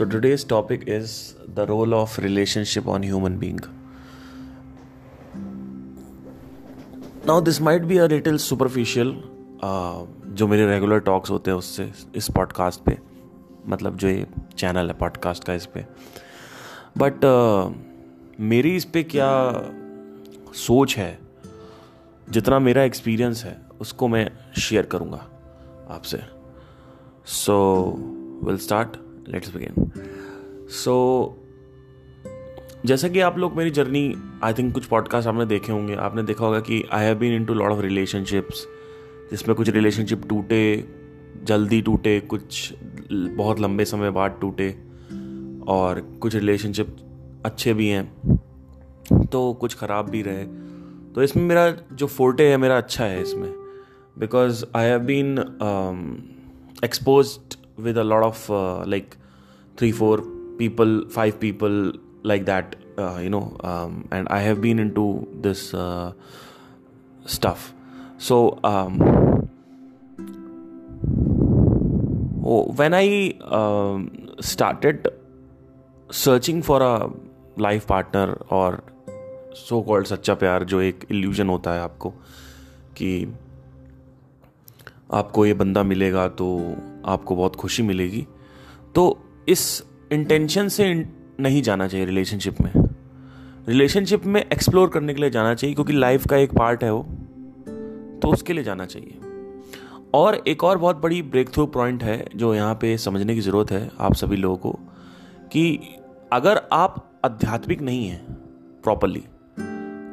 So today's topic is the role of relationship on human being. Now this might be a little superficial uh, जो मेरे regular talks होते हैं उससे इस podcast पे मतलब जो ये चैनल है पॉडकास्ट का इस पे। बट uh, मेरी इस पे क्या सोच है जितना मेरा एक्सपीरियंस है उसको मैं शेयर करूँगा आपसे। So will start let's begin. So जैसा कि आप लोग मेरी जर्नी आई थिंक कुछ पॉडकास्ट आपने देखे होंगे। आपने देखा होगा कि I have been into lot of relationships जिसमें कुछ रिलेशनशिप टूटे जल्दी टूटे कुछ बहुत लंबे समय बाद टूटे और कुछ रिलेशनशिप अच्छे भी हैं तो कुछ ख़राब भी रहे। तो इसमें मेरा जो फोर्टे है मेरा अच्छा है इसमें। Because I have been expose with lot of uh, like three four people five people like that uh, you know um, and i have been into this uh, stuff so um, oh, when i um, started searching for a life partner और so called सच्चा प्यार जो एक illusion होता है आपको कि आपको ये बंदा मिलेगा तो आपको बहुत खुशी मिलेगी तो इस इंटेंशन से नहीं जाना चाहिए रिलेशनशिप में। रिलेशनशिप में एक्सप्लोर करने के लिए जाना चाहिए, क्योंकि लाइफ का एक पार्ट है वो। तो उसके लिए जाना चाहिए। और एक और बहुत बड़ी ब्रेक थ्रू पॉइंट है, जो यहाँ पे समझने की ज़रूरत है आप सभी लोगों को, कि अगर आप आध्यात्मिक नहीं हैं प्रॉपरली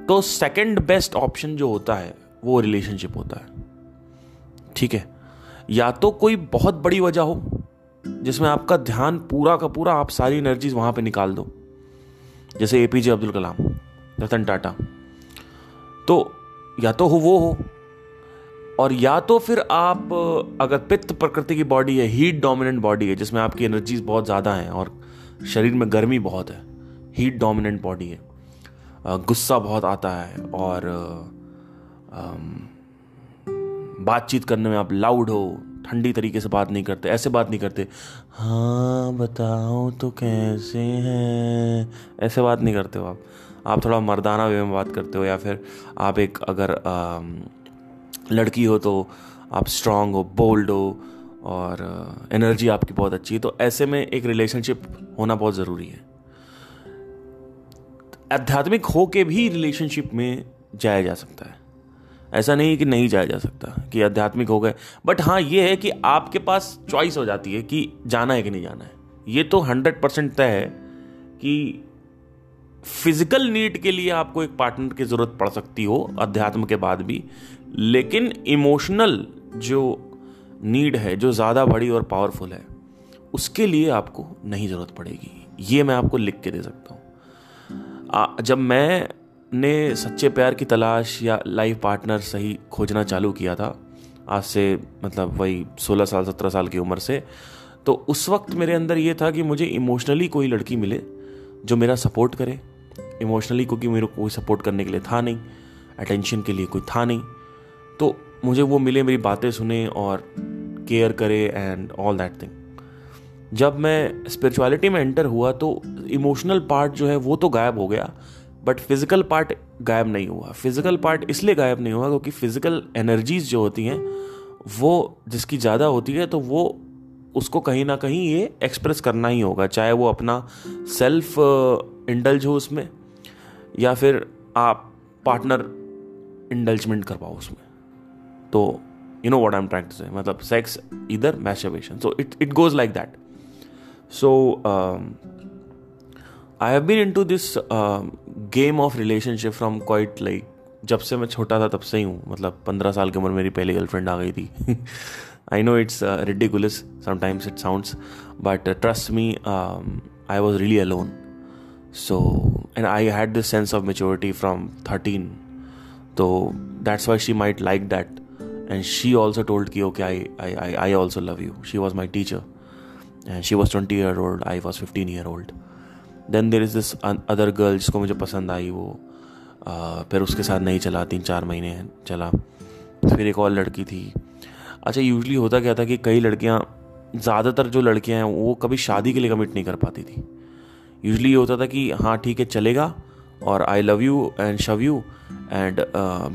तो सेकंड बेस्ट ऑप्शन जो होता है, वो रिलेशनशिप होता है। ठीक है? या तो कोई बहुत बड़ी वजह हो जिसमें आपका ध्यान पूरा का पूरा, आप सारी एनर्जीज वहाँ पे निकाल दो। जैसे एपीजे अब्दुल कलाम, रतन टाटा। तो या तो हो, वो हो। और या तो फिर आप, अगर पित्त प्रकृति की बॉडी है हीट डोमिनेंट बॉडी है, जिसमें आपकी एनर्जीज बहुत ज़्यादा हैं और शरीर में गर्मी बहुत है हीट डोमिनेंट बॉडी है। गुस्सा बहुत आता है और बातचीत करने में आप लाउड हो ठंडी तरीके से बात नहीं करते ऐसे बात नहीं करते हाँ बताओ तो कैसे हैं? ऐसे बात नहीं करते हो आप। आप थोड़ा मर्दाना वे में बात करते हो या फिर आप एक अगर आ, लड़की हो तो आप स्ट्रांग हो बोल्ड हो और एनर्जी आपकी बहुत अच्छी है तो ऐसे में एक रिलेशनशिप होना बहुत ज़रूरी है। आध्यात्मिक हो के भी रिलेशनशिप में जाया जा सकता है। ऐसा नहीं कि नहीं जाया जा सकता, कि आध्यात्मिक हो गए। बट हाँ ये है कि आपके पास चॉइस हो जाती है कि जाना है कि नहीं जाना है। ये तो हंड्रेड परसेंट तय है कि फ़िज़िकल नीड के लिए आपको एक पार्टनर की ज़रूरत पड़ सकती हो, अध्यात्म के बाद भी। लेकिन इमोशनल जो नीड है, जो ज़्यादा बड़ी और पावरफुल है, उसके लिए आपको नहीं ज़रूरत पड़ेगी। ये मैं आपको लिख के दे सकता हूँ। जब मैं ने सच्चे प्यार की तलाश या लाइफ पार्टनर सही खोजना चालू किया था। आज से मतलब वही सोलह साल, सत्रह साल की उम्र से। तो उस वक्त मेरे अंदर ये था कि मुझे इमोशनली कोई लड़की मिले जो मेरा सपोर्ट करे। इमोशनली क्योंकि मेरे कोई सपोर्ट करने के लिए था नहीं, अटेंशन के लिए कोई था नहीं। तो मुझे वो मिले, मेरी बातें सुने और केयर करे एंड ऑल दैट थिंग जब मैं स्पिरिचुअलिटी में एंटर हुआ तो इमोशनल पार्ट जो है वो तो गायब हो गया। बट फ़िज़िकल पार्ट गायब नहीं हुआ। फ़िज़िकल पार्ट इसलिए गायब नहीं हुआ क्योंकि फ़िज़िकल एनर्जीज जो होती हैं, वो जिसकी ज़्यादा होती है तो वो उसको कहीं ना कहीं ये एक्सप्रेस करना ही होगा। चाहे वो अपना सेल्फ इंडल्ज हो उसमें, या फिर आप पार्टनर इंडल्जमेंट कर पाओ उसमें। तो you know what I am trying to say मतलब सेक्स इधर masturbation so it it goes like that so I have been into this game of relationship from quite like जब से मैं छोटा था तब से ही हूँ। मतलब पंद्रह साल की उम्र मेरी पहली गर्लफ्रेंड आ गई थी। I know it's ridiculous sometimes it sounds but trust me I was really alone so and I had this sense of maturity from thirteen तो that's why she might like that and she also told की okay I I I I also love you she was my teacher and she was twenty year old I was fifteen year old then there is this other girl जिसको मुझे पसंद आई, वो फिर उसके साथ नहीं चला, तीन चार महीने चला। फिर एक और लड़की थी। अच्छा यूजली होता क्या था कि कई लड़कियाँ, ज़्यादातर जो लड़कियाँ हैं, वो कभी शादी के लिए कमिट नहीं कर पाती थी। यूजली ये होता था कि हाँ ठीक है, चलेगा और आई लव यू एंड शव यू एंड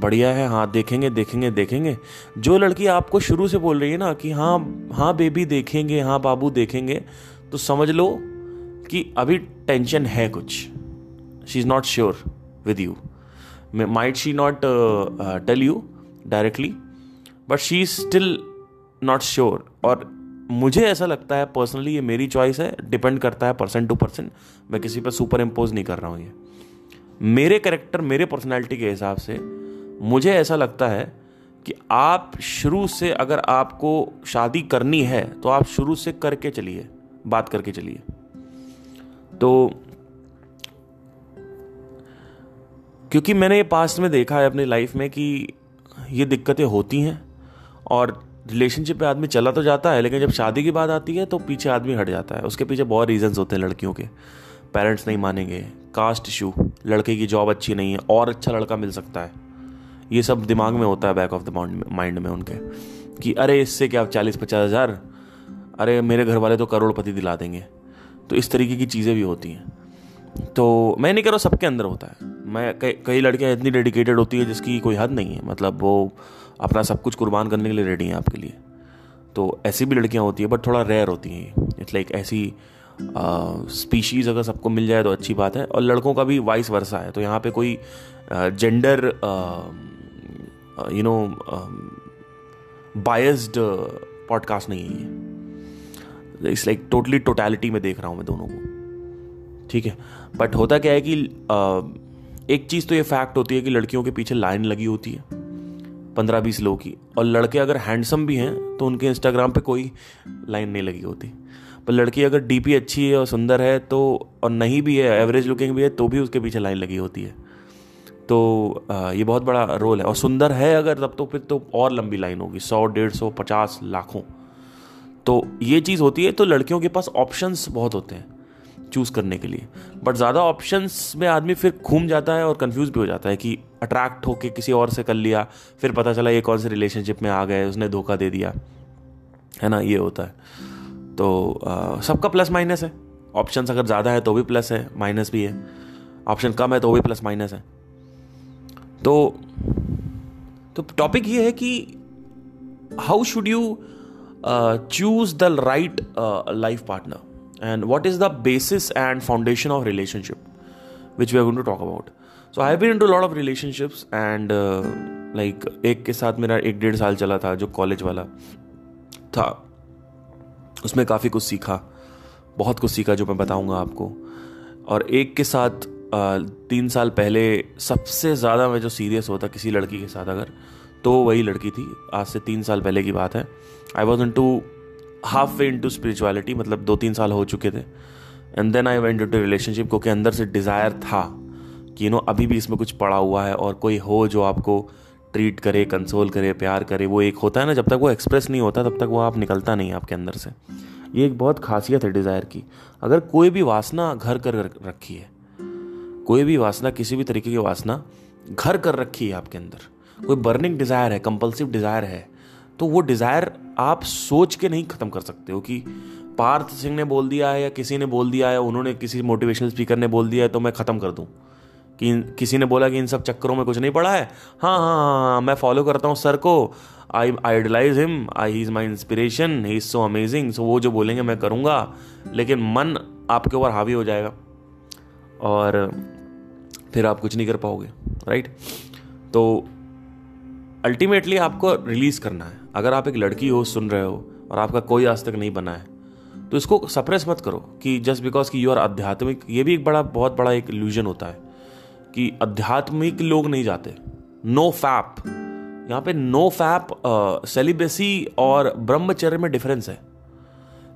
बढ़िया है हाँ देखेंगे देखेंगे देखेंगे। जो लड़की आपको शुरू से बोल रही है ना कि हाँ हाँ बेबी देखेंगे हाँ बाबू, देखेंगे तो समझ लो कि अभी टेंशन है कुछ। She is not sure with you might she not tell you directly but she is still not sure और मुझे ऐसा लगता है पर्सनली ये मेरी चॉइस है डिपेंड करता है पर्सन टू पर्सन मैं किसी पर सुपर इम्पोज नहीं कर रहा हूँ ये। मेरे करेक्टर मेरे पर्सनैलिटी के हिसाब से मुझे ऐसा लगता है कि आप शुरू से अगर आपको शादी करनी है तो आप शुरू से करके चलिए, बात करके चलिए। तो क्योंकि मैंने ये पास्ट में देखा है अपनी लाइफ में कि ये दिक्कतें होती हैं और रिलेशनशिप में आदमी चला तो जाता है, लेकिन जब शादी की बात आती है तो पीछे आदमी हट जाता है। उसके पीछे बहुत रीजंस होते हैं लड़कियों के। पेरेंट्स नहीं मानेंगे कास्ट इशू लड़के की जॉब अच्छी नहीं है, और अच्छा लड़का मिल सकता है। ये सब दिमाग में होता है बैक ऑफ़ द माइंड में उनके, कि अरे इससे क्या, चालीस पचास हज़ार? अरे मेरे घर वाले तो करोड़पति दिला देंगे। तो इस तरीके की चीज़ें भी होती हैं। तो मैं नहीं कह रहा सबके अंदर होता है। मैं कई कई लड़कियाँ इतनी डेडिकेटेड होती है जिसकी कोई हद नहीं है। मतलब वो अपना सब कुछ कुर्बान करने के लिए रेडी हैं आपके लिए। तो ऐसी भी लड़कियाँ होती हैं बट थोड़ा रेयर होती हैं इट्स लाइक ऐसी स्पीशीज़ अगर सबको मिल जाए तो अच्छी बात है। और लड़कों का भी वाइस वर्षा है। तो यहाँ पे कोई gender you know biased podcast नहीं है इट्स लाइक टोटली टोटैलिटी में देख रहा हूँ मैं दोनों को। ठीक है? बट होता क्या है कि एक चीज़ तो ये फैक्ट होती है कि लड़कियों के पीछे लाइन लगी होती है, पंद्रह बीस लोगों की। और लड़के अगर हैंडसम भी हैं तो उनके इंस्टाग्राम पे कोई लाइन नहीं लगी होती। पर लड़की अगर डीपी अच्छी है और सुंदर है तो और नहीं भी है एवरेज लुकिंग भी है तो भी उसके पीछे लाइन लगी होती है। तो ये बहुत बड़ा रोल है। और सुंदर है अगर, तब तो फिर तो और लंबी लाइन होगी, सौ, डेढ़ सौ, पचास लाखों। तो ये चीज़ होती है तो लड़कियों के पास ऑप्शंस बहुत होते हैं चूज़ करने के लिए। बट ज़्यादा ऑप्शंस में आदमी फिर घूम जाता है और कंफ्यूज भी हो जाता है कि अट्रैक्ट होके किसी और से कर लिया, फिर पता चला ये कौन से रिलेशनशिप में आ गए, उसने धोखा दे दिया। है ना? ये होता है। तो सबका प्लस माइनस है। ऑप्शंस अगर ज़्यादा है तो भी प्लस है माइनस भी है। ऑप्शन कम है तो भी प्लस माइनस है। तो तो टॉपिक ये है कि how should you choose the right life partner and what is the basis and foundation of relationship which we to talk about so I been to lot of relationships and like एक के साथ मेरा एक डेढ़ साल चला था जो कॉलेज वाला था उसमें काफ़ी कुछ सीखा बहुत कुछ सीखा जो मैं बताऊँगा आपको और एक के साथ तीन साल पहले सबसे ज़्यादा मैं जो सीरियस होता किसी लड़की के साथ अगर तो वही लड़की थी। आज से तीन साल पहले की बात है। I was into halfway into spirituality मतलब दो तीन साल हो चुके थे। And then I went to relationship क्योंकि अंदर से डिज़ायर था कि यू नो अभी भी इसमें कुछ पड़ा हुआ है और कोई हो जो आपको ट्रीट करे कंसोल करे, प्यार करे, वो एक होता है ना, जब तक वो एक्सप्रेस नहीं होता, तब तक वो आप निकलता नहीं आपके अंदर से। ये एक बहुत खासियत है डिज़ायर की। अगर कोई भी वासना घर कर रखी है, कोई भी वासना, किसी भी तरीके की वासना घर कर रखी है आपके अंदर कोई बर्निंग डिज़ायर है कंपल्सिव डिज़ायर है तो वो डिज़ायर आप सोच के नहीं ख़त्म कर सकते हो कि पार्थ सिंह ने बोल दिया है या किसी ने बोल दिया है, उन्होंने किसी मोटिवेशनल स्पीकर ने बोल दिया है तो मैं ख़त्म कर दूँ। कि किसी ने बोला कि इन सब चक्करों में कुछ नहीं पड़ा है? हाँ हाँ हाँ हाँ मैं फॉलो करता हूँ सर को। I idolise him I he is my inspiration he is so amazing so वो जो बोलेंगे मैं करूँगा, लेकिन मन आपके ऊपर हावी हो जाएगा। और फिर आप कुछ नहीं कर पाओगे राइट तो अल्टीमेटली आपको रिलीज़ करना है। अगर आप एक लड़की हो, सुन रहे हो, और आपका कोई आज तक नहीं बना है तो इसको सप्रेस मत करो कि जस्ट बिकॉज़ कि यू आर आध्यात्मिक, ये भी एक बड़ा, बहुत बड़ा एक इल्यूजन होता है कि आध्यात्मिक लोग नहीं जाते। नो फैप यहाँ पे नो फैप सेलिबेसी और ब्रह्मचर्य में डिफरेंस है।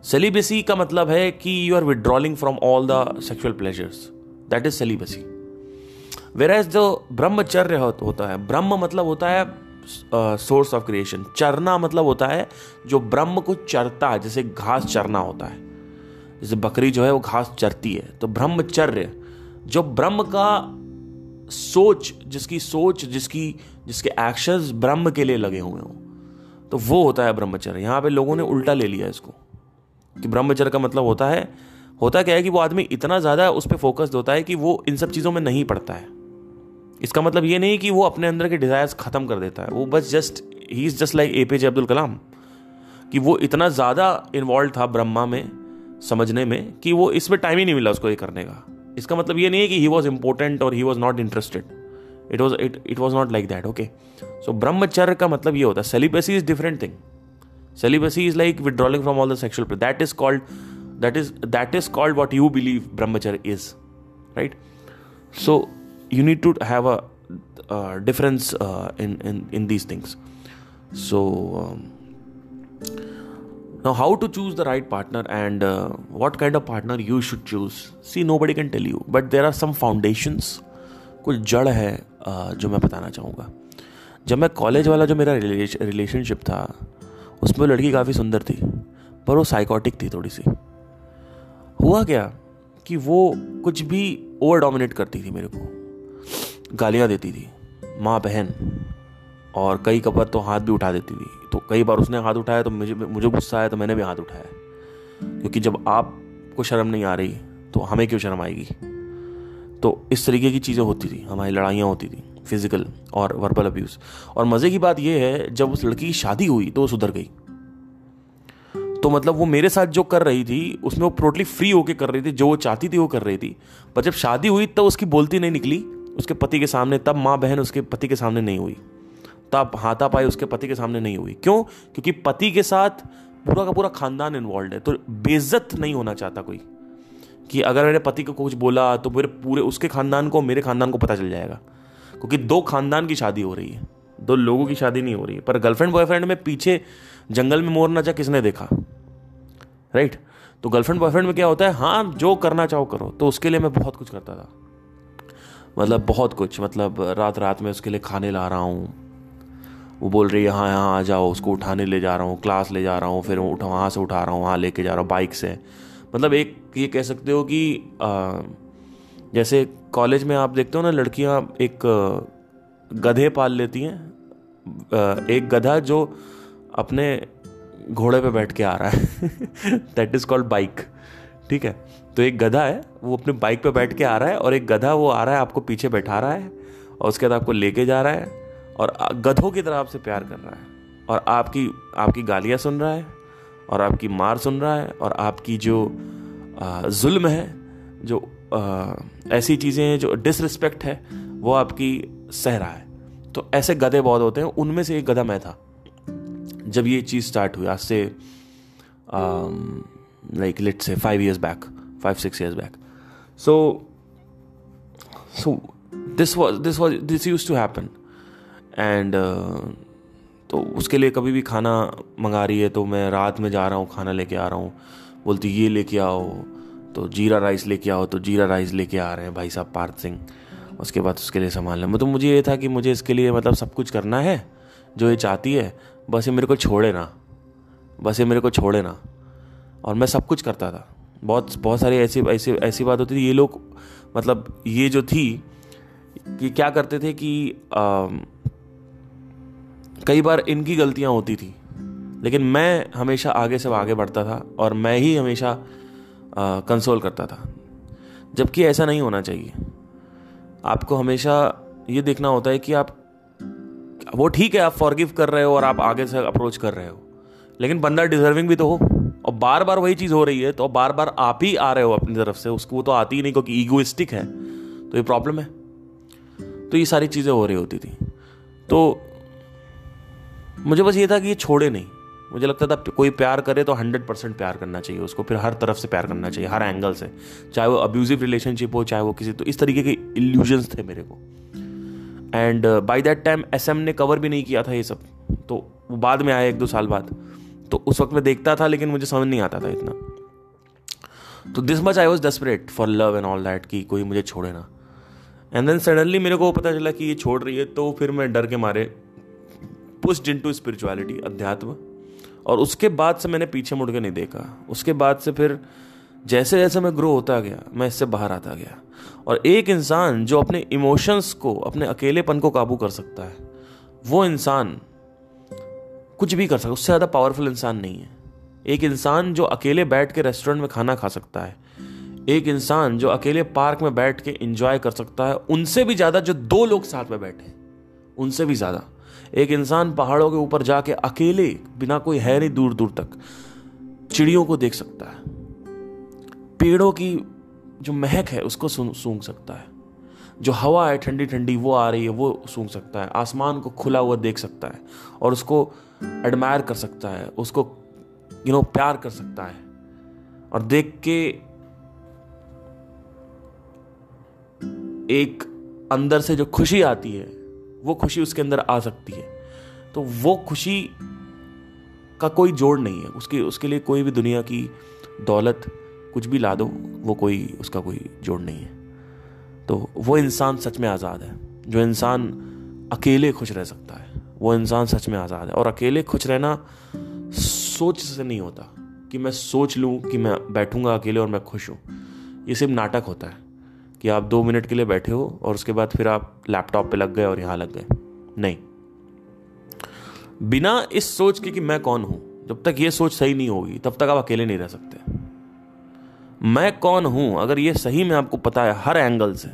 सेलिबेसी का मतलब है कि you are withdrawing from all the sexual pleasures that is celibacy whereas जो ब्रह्मचर्य होता है, ब्रह्म मतलब होता है सोर्स ऑफ़ क्रिएशन चरना मतलब होता है जो ब्रह्म को चरता है, जैसे घास चरना होता है। जैसे बकरी जो है, वो घास चरती है। तो ब्रह्मचर्य, जो ब्रह्म का सोच, जिसकी सोच, जिसकी, जिसके एक्शंस ब्रह्म के लिए लगे हुए हों तो वो होता है ब्रह्मचर्य। यहाँ पे लोगों ने उल्टा ले लिया इसको, कि ब्रह्मचर्य का मतलब होता है, होता क्या है कि वो आदमी इतना ज़्यादा उस पर फोकस्ड होता है कि वो इन सब चीज़ों में नहीं पड़ता है। इसका मतलब ये नहीं कि वो अपने अंदर के डिज़ायर्स ख़त्म कर देता है। वो बस just he is just like A P J Abdul Kalam कि वो इतना ज़्यादा इन्वॉल्व था ब्रह्मा में, समझने में, कि वो इसमें टाइम ही नहीं मिला उसको ये करने का। इसका मतलब ये नहीं है कि ही वॉज़ इंपॉर्टेंट और he was not interested it was it it was not like that okay so ब्रह्मचर्य का मतलब ये होता है celibacy is different thing celibacy is like withdrawing from all the sexual that is called that is that is called what you believe brahmacharya is, right? So you need to have a uh, difference uh, in, in in these things so um, now how to choose the right partner and uh, what kind of partner you should choose see nobody can tell you but there are some foundations कुछ जड़ है जो मैं बताना चाहूँगा जब मैं college वाला जो मेरा रिलेशनशिप था उसमें लड़की काफ़ी सुंदर थी पर वो साइकोटिक थी थोड़ी सी हुआ क्या कि वो कुछ भी ओवर डोमिनेट करती थी मेरे को गालियाँ देती थी, माँ बहन, और कई कबर तो हाथ भी उठा देती थी। तो कई बार उसने हाथ उठाया तो मुझे मुझे गुस्सा आया तो मैंने भी हाथ उठाया। क्योंकि जब आपको शर्म नहीं आ रही तो हमें क्यों शर्म आएगी? तो इस तरीके की चीज़ें होती थी, हमारी लड़ाइयाँ होती थी फ़िज़िकल और वर्बल अब्यूज़ और मज़े की बात यह है, जब उस लड़की की शादी हुई तो वो सुधर गई। तो मतलब वो मेरे साथ जो कर रही थी, उसमें वो टोटली फ्री होके कर रही थी, जो वो चाहती थी वो कर रही थी। पर जब शादी हुई तब तो उसकी बोलती नहीं निकली उसके पति के सामने, तब माँ बहन उसके पति के सामने नहीं हुई। तब हाथापाई उसके पति के सामने नहीं हुई। क्यों? क्योंकि पति के साथ पूरा का पूरा खानदान इन्वॉल्व है। तो बेइज्जत नहीं होना चाहता कोई कि अगर मेरे पति को कुछ बोला तो मेरे पूरे उसके खानदान को, मेरे खानदान को पता चल जाएगा। क्योंकि दो खानदान की शादी हो रही है। दो लोगों की शादी नहीं हो रही है। पर गर्लफ्रेंड बॉयफ्रेंड में पीछे जंगल में मोर नचा किसने देखा? राइट तो गर्लफ्रेंड बॉयफ्रेंड में क्या होता है? हाँ जो करना चाहो करो। तो उसके लिए मैं बहुत कुछ करता था। मतलब बहुत कुछ मतलब रात रात में उसके लिए खाने ला रहा हूँ। वो बोल रही है हाँ यहाँ आ जाओ उसको उठाने ले जा रहा हूँ क्लास ले जा रहा हूँ फिर उठा वहाँ से उठा रहा हूँ वहाँ लेके जा रहा हूँ बाइक से। मतलब एक ये कह सकते हो कि आ, जैसे कॉलेज में आप देखते हो ना लड़कियाँ एक गधे पाल लेती हैं एक गधा जो अपने घोड़े पे बैठ के आ रहा है। दैट इज़ कॉल्ड बाइक ठीक है? तो एक गधा है वो अपने बाइक पे बैठ के आ रहा है और एक गधा वो आ रहा है आपको पीछे बैठा रहा है और उसके बाद आपको लेके जा रहा है और गधों की तरह आपसे प्यार कर रहा है और आपकी आपकी गालियाँ सुन रहा है और आपकी मार सुन रहा है और आपकी जो जुल्म है जो आ, ऐसी चीज़ें हैं जो डिसरिस्पेक्ट है वो आपकी सह रहा है। तो ऐसे गधे बहुत होते हैं उनमें से एक गधा मैं था। जब ये चीज़ स्टार्ट हुई आज से like let say five years back five six years back so so this was this was this used to happen and तो उसके लिए कभी भी खाना मंगा रही है तो मैं रात में जा रहा हूँ, खाना लेके आ रहा हूँ। बोलती, ये लेके आओ। तो जीरा राइस लेके आओ तो जीरा राइस लेके आ रहे हैं भाई साहब, पार्थ सिंह। उसके बाद उसके लिए संभाल लें तो मुझे ये था कि मुझे इसके लिए मतलब सब कुछ करना है, जो ये चाहती है। बस ये मेरे को छोड़े ना। बस ये मेरे को छोड़े ना। और मैं सब कुछ करता था। बहुत बहुत सारी ऐसी ऐसी ऐसी बात होती थी। ये लोग मतलब ये जो थी कि क्या करते थे कि आ, कई बार इनकी गलतियाँ होती थी लेकिन मैं हमेशा आगे से आगे बढ़ता था और मैं ही हमेशा कंसोल करता था। जबकि ऐसा नहीं होना चाहिए। आपको हमेशा ये देखना होता है कि आप वो ठीक है आप फॉरगिव कर रहे हो और आप आगे से अप्रोच कर रहे हो लेकिन बंदा डिजर्विंग भी तो हो। और बार बार वही चीज़ हो रही है तो बार बार आप ही आ रहे हो अपनी तरफ़ से, उसको वो तो आती ही नहीं क्योंकि ईगोइस्टिक है। तो ये प्रॉब्लम है। तो ये सारी चीज़ें हो रही होती थी। तो मुझे बस ये था कि ये छोड़े नहीं। मुझे लगता था कोई प्यार करे तो हंड्रेड परसेंट प्यार करना चाहिए उसको, फिर हर तरफ़ से प्यार करना चाहिए, हर एंगल से। चाहे वो अब्यूजिव रिलेशनशिप हो, चाहे वो किसी तो इस तरीके के इल्यूजन्स थे मेरे को। एंड बाई दैट टाइम एस ने कवर भी नहीं किया था ये सब। तो वो बाद में आया एक दो साल बाद। तो उस वक्त मैं देखता था, लेकिन मुझे समझ नहीं आता था इतना। तो this much I was desperate for love and all that कि कोई मुझे छोड़े ना। एंड देन सडनली मेरे को पता चला कि ये छोड़ रही है तो फिर मैं डर के मारे पुस्ट इन टू स्पिरिचुअलिटी अध्यात्म। और उसके बाद से मैंने पीछे मुड़ के नहीं देखा। उसके बाद से फिर जैसे जैसे मैं ग्रो होता गया, मैं इससे बाहर आता गया। और एक इंसान जो अपने इमोशंस को, अपने अकेलेपन को काबू कर सकता है, वो इंसान कुछ भी कर सकता उससे ज़्यादा पावरफुल इंसान नहीं है। एक इंसान जो अकेले बैठ के रेस्टोरेंट में खाना खा सकता है, एक इंसान जो अकेले पार्क में बैठ के इंजॉय कर सकता है, उनसे भी ज़्यादा जो दो लोग साथ में बैठे, उनसे भी ज़्यादा। एक इंसान पहाड़ों के ऊपर जाके अकेले, बिना कोई है नहीं दूर दूर तक, चिड़ियों को देख सकता है। पेड़ों की जो महक है, उसको सूंघ सकता है। जो हवा है ठंडी ठंडी, वो आ रही है, वो सूंघ सकता है। आसमान को खुला हुआ देख सकता है। और उसको एडमायर कर सकता है, उसको यू नो प्यार कर सकता है। और देख के एक अंदर से जो खुशी आती है, वो खुशी उसके अंदर आ सकती है। तो वो खुशी का कोई जोड़ नहीं है। उसकी, उसके लिए कोई भी दुनिया की दौलत कुछ भी ला दो, वो कोई, उसका कोई जोड़ नहीं है। तो वो इंसान सच में आज़ाद है, जो इंसान अकेले खुश रह सकता है। वो इंसान सच में आज़ाद है। और अकेले खुश रहना सोच से नहीं होता कि मैं सोच लूँ कि मैं बैठूँगा अकेले और मैं खुश हूँ। ये सिर्फ़ नाटक होता है कि आप दो मिनट के लिए बैठे हो और उसके बाद फिर आप लैपटॉप पे लग गए और यहाँ लग गए। नहीं। बिना इस सोच के कि मैं कौन हूँ, जब तक ये सोच सही नहीं होगी, तब तक आप अकेले नहीं रह सकते। मैं कौन हूँ? अगर ये सही में आपको पता है हर एंगल से।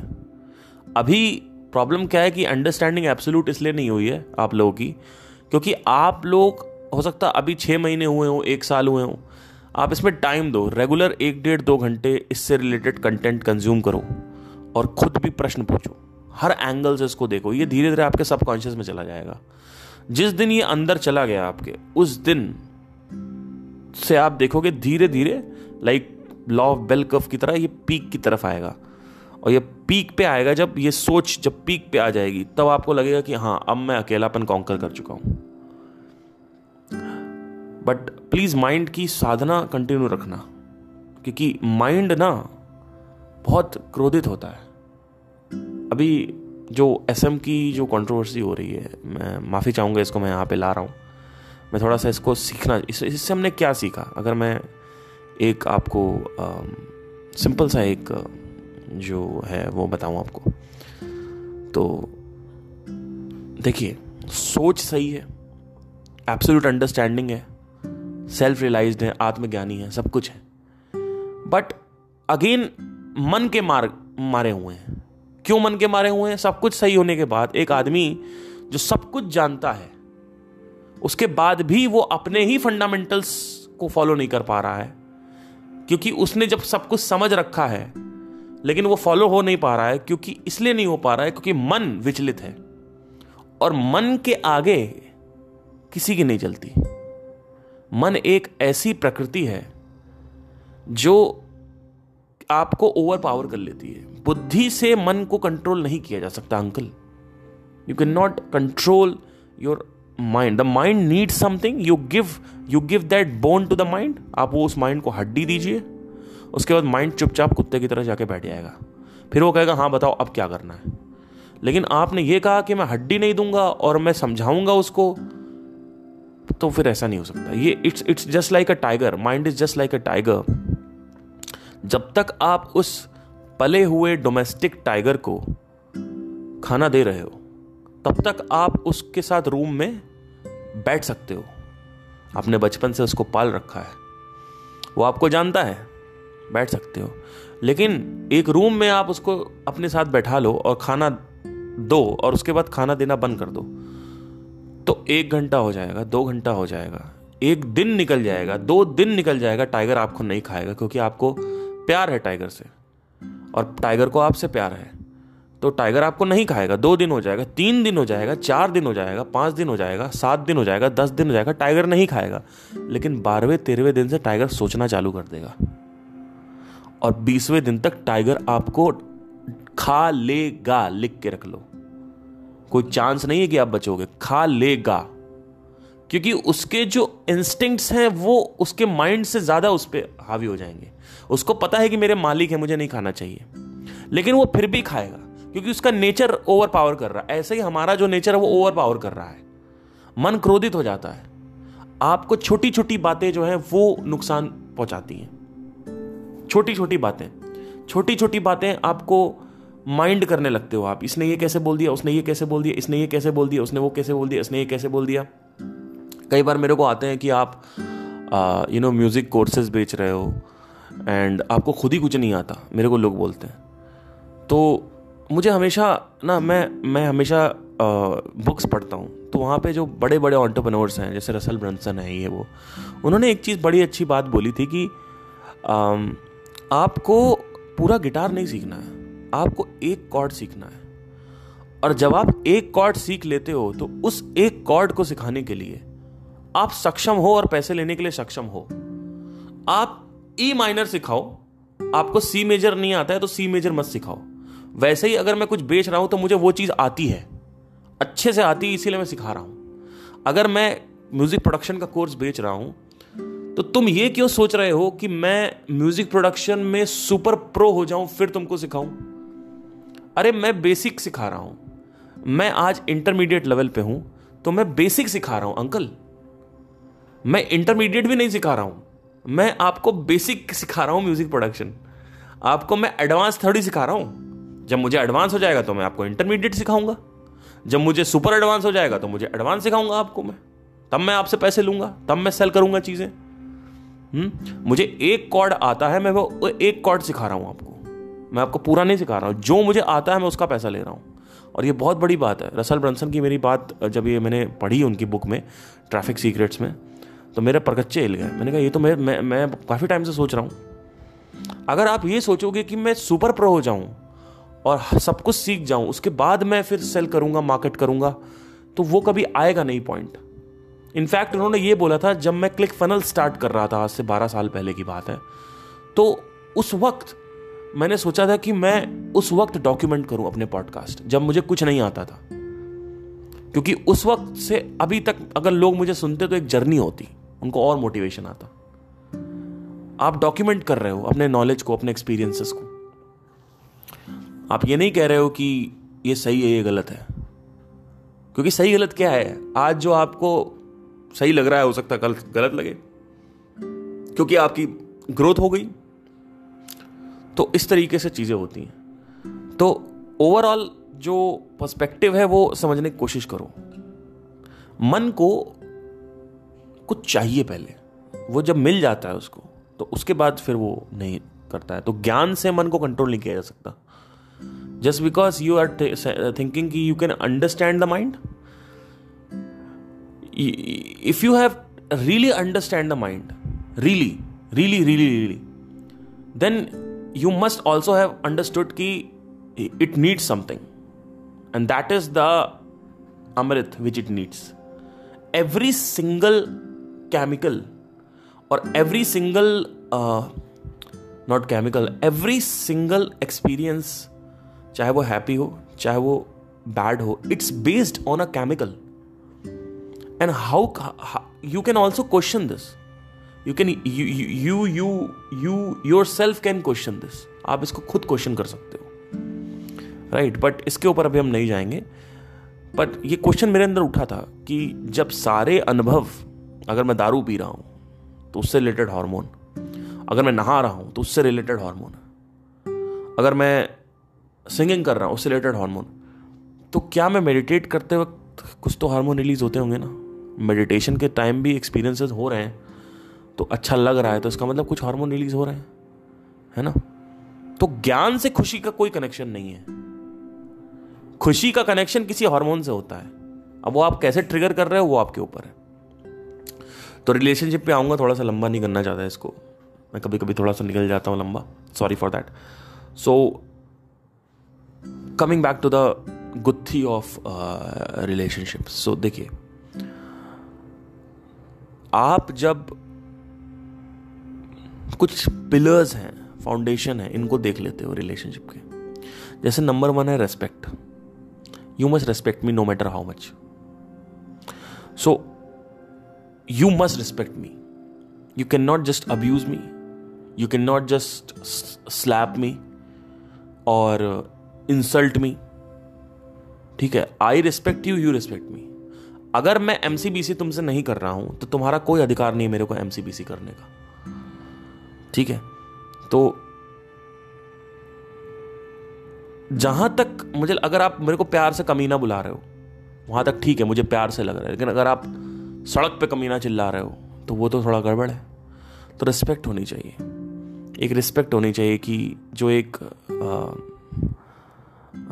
अभी प्रॉब्लम क्या है कि अंडरस्टैंडिंग एब्सोल्यूट इसलिए नहीं हुई है आप लोगों की, क्योंकि आप लोग, हो सकता अभी छः महीने हुए हों, एक साल हुए हों, आप इसमें टाइम दो रेगुलर एक डेढ़ दो घंटे इससे रिलेटेड कंटेंट कंज्यूम करो और खुद भी प्रश्न पूछो। हर एंगल से इसको देखो, ये धीरे धीरे आपके सबकॉन्शियस में चला जाएगा। जिस दिन ये अंदर चला गया आपके, उस दिन से आप देखोगे धीरे धीरे like law of bell curve की तरह ये पीक की तरफ़ आएगा। और ये पीक पे आएगा जब ये सोच जब पीक पे आ जाएगी तब आपको लगेगा कि हाँ अब मैं अकेलापन कॉन्कर कर चुका हूँ। बट प्लीज़ माइंड की साधना कंटिन्यू रखना क्योंकि माइंड ना बहुत क्रोधित होता है। अभी जो एसएम की जो कंट्रोवर्सी हो रही है मैं माफ़ी चाहूँगा इसको मैं यहाँ पे ला रहा हूँ। मैं थोड़ा सा इसको सीखना इस, इससे हमने क्या सीखा? अगर मैं एक आपको आ, सिंपल सा एक जो है, वो बताऊँ आपको। तो देखिए, सोच सही है एब्सोल्यूट अंडरस्टैंडिंग है सेल्फ रियलाइज्ड है, आत्मज्ञानी है, सब कुछ है। बट अगेन मन के मार, मारे हुए हैं। क्यों मन के मारे हुए हैं? सब कुछ सही होने के बाद एक आदमी जो सब कुछ जानता है, उसके बाद भी वो अपने ही फंडामेंटल्स को फॉलो नहीं कर पा रहा है। क्योंकि उसने जब सब कुछ समझ रखा है लेकिन वो फॉलो हो नहीं पा रहा है, क्योंकि इसलिए नहीं हो पा रहा है क्योंकि मन विचलित है। और मन के आगे किसी की नहीं चलती। मन एक ऐसी प्रकृति है जो आपको ओवर पावर कर लेती है। बुद्धि से मन को कंट्रोल नहीं किया जा सकता, uncle. You can not control your mind the mind need something you give you give that bone to the mind आप वो उस माइंड को हड्डी दीजिए। उसके बाद माइंड चुपचाप कुत्ते की तरह जाके बैठ जाएगा। फिर वो कहेगा हाँ बताओ, अब क्या करना है? लेकिन आपने ये कहा कि मैं हड्डी नहीं दूँगा और मैं समझाऊँगा उसको तो फिर ऐसा नहीं हो सकता। ये it's it's just like a tiger mind is just like a tiger जब तक आप उस पले हुए डोमेस्टिक टाइगर को खाना दे रहे हो, तब तक आप उसके साथ रूम में बैठ सकते हो। आपने बचपन से उसको पाल रखा है। वो आपको जानता है। बैठ सकते हो। लेकिन एक रूम में आप उसको अपने साथ बैठा लो और खाना दो और उसके बाद खाना देना बंद कर दो। तो एक घंटा हो जाएगा, दो घंटा हो जाएगा, एक दिन निकल जाएगा, दो दिन निकल जाएगा, टाइगर आपको नहीं खाएगा क्योंकि आपको प्यार है टाइगर से और टाइगर को आपसे प्यार है। तो टाइगर आपको नहीं खाएगा, दो दिन हो जाएगा, तीन दिन हो जाएगा, चार दिन हो जाएगा, पाँच दिन हो जाएगा, सात दिन हो जाएगा, दस दिन हो जाएगा, टाइगर नहीं खाएगा। लेकिन बारहवें, तेरहवें दिन से टाइगर सोचना चालू कर देगा। और बीसवें दिन तक टाइगर आपको खा लेगा, लिख के रख लो। कोई चांस नहीं है कि आप बचोगे। खा लेगा। क्योंकि उसके जो इंस्टिंक्ट्स हैं, वो उसके माइंड से ज़्यादा उस पर हावी हो जाएँगे। उसको पता है कि मेरे मालिक है, मुझे नहीं खाना चाहिए। लेकिन वो फिर भी खाएगा, क्योंकि उसका नेचर ओवर पावर कर रहा है। ऐसे ही हमारा जो नेचर है, वो ओवर पावर कर रहा है। मन क्रोधित हो जाता है। आपको छोटी छोटी बातें जो है, वो नुकसान पहुंचाती हैं। छोटी छोटी बातें। छोटी छोटी बातें आपको माइंड करने लगते हो आप। इसने ये कैसे बोल दिया, उसने ये कैसे बोल दिया, इसने ये कैसे बोल दिया, उसने वो कैसे बोल दिया, इसने ये कैसे बोल दिया। कई बार मेरे को आते हैं कि आप यू नो म्यूज़िक कोर्सेज बेच रहे हो एंड आपको खुद ही कुछ नहीं आता। मेरे को लोग बोलते हैं। तो मुझे हमेशा ना, मैं मैं हमेशा बुक्स पढ़ता हूँ। तो वहाँ पे जो बड़े बड़े ऑन्टरप्रनोर्स हैं, जैसे रसल ब्रंसन है, ये वो। उन्होंने एक चीज़ बड़ी अच्छी बात बोली थी कि आपको पूरा गिटार नहीं सीखना है, आपको एक कॉर्ड सीखना है। और जब आप एक कॉर्ड सीख लेते हो तो उस एक कॉर्ड को सिखाने के लिए आप सक्षम हो और पैसे लेने के लिए सक्षम हो। आप ई e माइनर सिखाओ, आपको सी मेजर नहीं आता है तो सी मेजर मत सिखाओ। वैसे ही अगर मैं कुछ बेच रहा हूँ तो मुझे वो चीज़ आती है। अच्छे से आती है, इसीलिए मैं सिखा रहा हूँ। अगर मैं म्यूज़िक प्रोडक्शन का कोर्स बेच रहा हूँ तो तुम ये क्यों सोच रहे हो कि मैं म्यूज़िक प्रोडक्शन में सुपर प्रो हो जाऊँ, फिर तुमको सिखाऊं? अरे, मैं बेसिक सिखा रहा हूँ। मैं आज इंटरमीडिएट लेवल पे हूँ तो मैं बेसिक सिखा रहा हूँ, अंकल। मैं इंटरमीडिएट भी नहीं सिखा रहा हूँ। मैं आपको बेसिक सिखा रहा हूँ म्यूज़िक प्रोडक्शन आपको मैं एडवांस थोड़ी सिखा रहा हूँ। जब मुझे एडवांस हो जाएगा तो मैं आपको इंटरमीडिएट सिखाऊँगा। जब मुझे सुपर एडवांस हो जाएगा तो मुझे एडवांस सिखाऊँगा आपको मैं। तब मैं आपसे पैसे लूँगा, तब मैं सेल करूँगा चीज़ें। हम्म? मुझे एक कॉर्ड आता है मैं वो एक कॉर्ड सिखा रहा हूँ आपको। मैं आपको पूरा नहीं सिखा रहा हूँ। जो मुझे आता है मैं उसका पैसा ले रहा हूँ। और ये बहुत बड़ी बात है। रसल ब्रंसन की मेरी बात जब ये मैंने पढ़ी उनकी बुक में ट्रैफ़िक सीक्रेट्स में तो मेरे परकच्चे हिल गए। मैंने कहा ये तो मैं मैं, मैं काफ़ी टाइम से सोच रहा हूँ। अगर आप ये सोचोगे कि मैं सुपर प्रो हो जाऊँ और सब कुछ सीख जाऊँ उसके बाद मैं फिर सेल करूँगा मार्केट करूँगा तो वो कभी आएगा नहीं पॉइंट इनफैक्ट उन्होंने ये बोला था, जब मैं क्लिक फनल स्टार्ट कर रहा था, आज से बारह साल पहले की बात है तो उस वक्त मैंने सोचा था कि मैं उस वक्त डॉक्यूमेंट करूँ अपने पॉडकास्ट जब मुझे कुछ नहीं आता था। क्योंकि उस वक्त से अभी तक अगर लोग मुझे सुनते तो एक जर्नी होती, उनको और मोटिवेशन आता। आप डॉक्यूमेंट कर रहे हो अपने नॉलेज को, अपने एक्सपीरियंसेस को। आप ये नहीं कह रहे हो कि ये सही है, ये गलत है। क्योंकि सही गलत क्या है? आज जो आपको सही लग रहा है, हो सकता है कल गलत लगे। क्योंकि आपकी ग्रोथ हो गई। तो इस तरीके से चीज़ें होती हैं। तो ओवरऑल जो पर्सपेक्टिव है, वो समझने की कोशिश करो। मन को कुछ चाहिए पहले। वो जब मिल जाता है उसको तो उसके बाद फिर वो नहीं करता है। तो ज्ञान से मन को कंट्रोल नहीं किया जा सकता। Just because you are thinking कि you can understand the mind if you have really understand the mind really really really really then you must also have understood कि it needs something and that is the amrit which it needs every single or every single uh, not chemical every single experience चाहे वो happy हो चाहे वो bad हो it's based on a chemical and how you can also question this you can you you you yourself can question this आप इसको खुद question कर सकते हो. Right right? बट इसके ऊपर अभी हम नहीं जाएँगे. बट ये क्वेश्चन मेरे अंदर उठा था कि जब सारे अनुभव, अगर मैं दारू पी रहा हूँ तो उससे रिलेटेड हार्मोन अगर मैं नहा रहा हूँ तो उससे रिलेटेड हार्मोन अगर मैं सिंगिंग कर रहा हूँ, उससे रिलेटेड हार्मोन तो क्या मैं मेडिटेट करते वक्त कुछ तो हार्मोन रिलीज़ होते होंगे ना? मेडिटेशन के टाइम भी एक्सपीरियंसेस हो रहे हैं तो अच्छा लग रहा है तो इसका मतलब कुछ हार्मोन रिलीज़ हो रहे हैं, है ना? तो ज्ञान से खुशी का कोई कनेक्शन नहीं है। खुशी का कनेक्शन किसी हार्मोन से होता है। अब वो आप कैसे ट्रिगर कर रहे हो, वो आपके ऊपर है। तो रिलेशनशिप पे आऊँगा, थोड़ा सा लंबा नहीं करना चाहता इसको। मैं कभी कभी थोड़ा सा निकल जाता हूँ लंबा। Sorry for that so coming back to the gutthi of relationship so देखिए आप जब कुछ पिलर्स हैं फाउंडेशन है, इनको देख लेते हो रिलेशनशिप के। जैसे नंबर वन है respect you must respect me no matter how much so you must respect me you can not just abuse me you can not just slap me और इंसल्ट मी ठीक है? I respect you you respect me अगर मैं MCBC तुमसे नहीं कर रहा हूँ तो तुम्हारा कोई अधिकार नहीं मेरे को एमसीबीसी करने का। ठीक है? तो जहाँ तक मुझे अगर आप मेरे को प्यार से कमीना बुला रहे हो वहाँ तक ठीक है मुझे प्यार से लग रहा है लेकिन अगर आप सड़क पे कमीना चिल्ला रहे हो तो वो तो थोड़ा गड़बड़ है। तो रिस्पेक्ट होनी चाहिए। एक रिस्पेक्ट होनी चाहिए कि जो एक आ,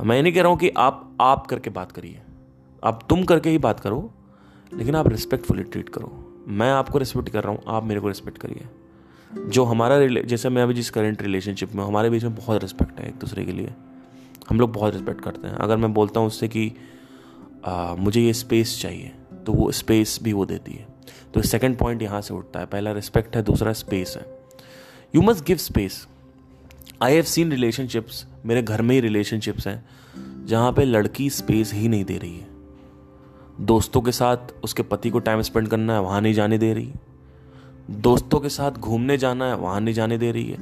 मैं नहीं कह रहा हूँ कि आप आप करके बात करिए। आप तुम करके ही बात करो लेकिन आप रिस्पेक्टफुली ट्रीट करो। मैं आपको रिस्पेक्ट कर रहा हूँ आप मेरे को रिस्पेक्ट करिए। जो हमारा जैसे मैं अभी जिस करेंट रिलेशनशिप में हमारे बीच में बहुत रिस्पेक्ट है एक दूसरे के लिए। हम लोग बहुत रिस्पेक्ट करते हैं। अगर मैं बोलता हूँ उससे कि आ, मुझे ये स्पेस चाहिए तो वो स्पेस भी वो देती है। तो सेकंड पॉइंट यहाँ से उठता है। पहला रिस्पेक्ट है दूसरा स्पेस है। You must give space I have seen relationships मेरे घर में ही रिलेशनशिप्स हैं जहाँ पे लड़की स्पेस ही नहीं दे रही है। दोस्तों के साथ उसके पति को टाइम स्पेंड करना है, वहाँ नहीं जाने दे रही। दोस्तों के साथ घूमने जाना है, वहाँ नहीं जाने दे रही है।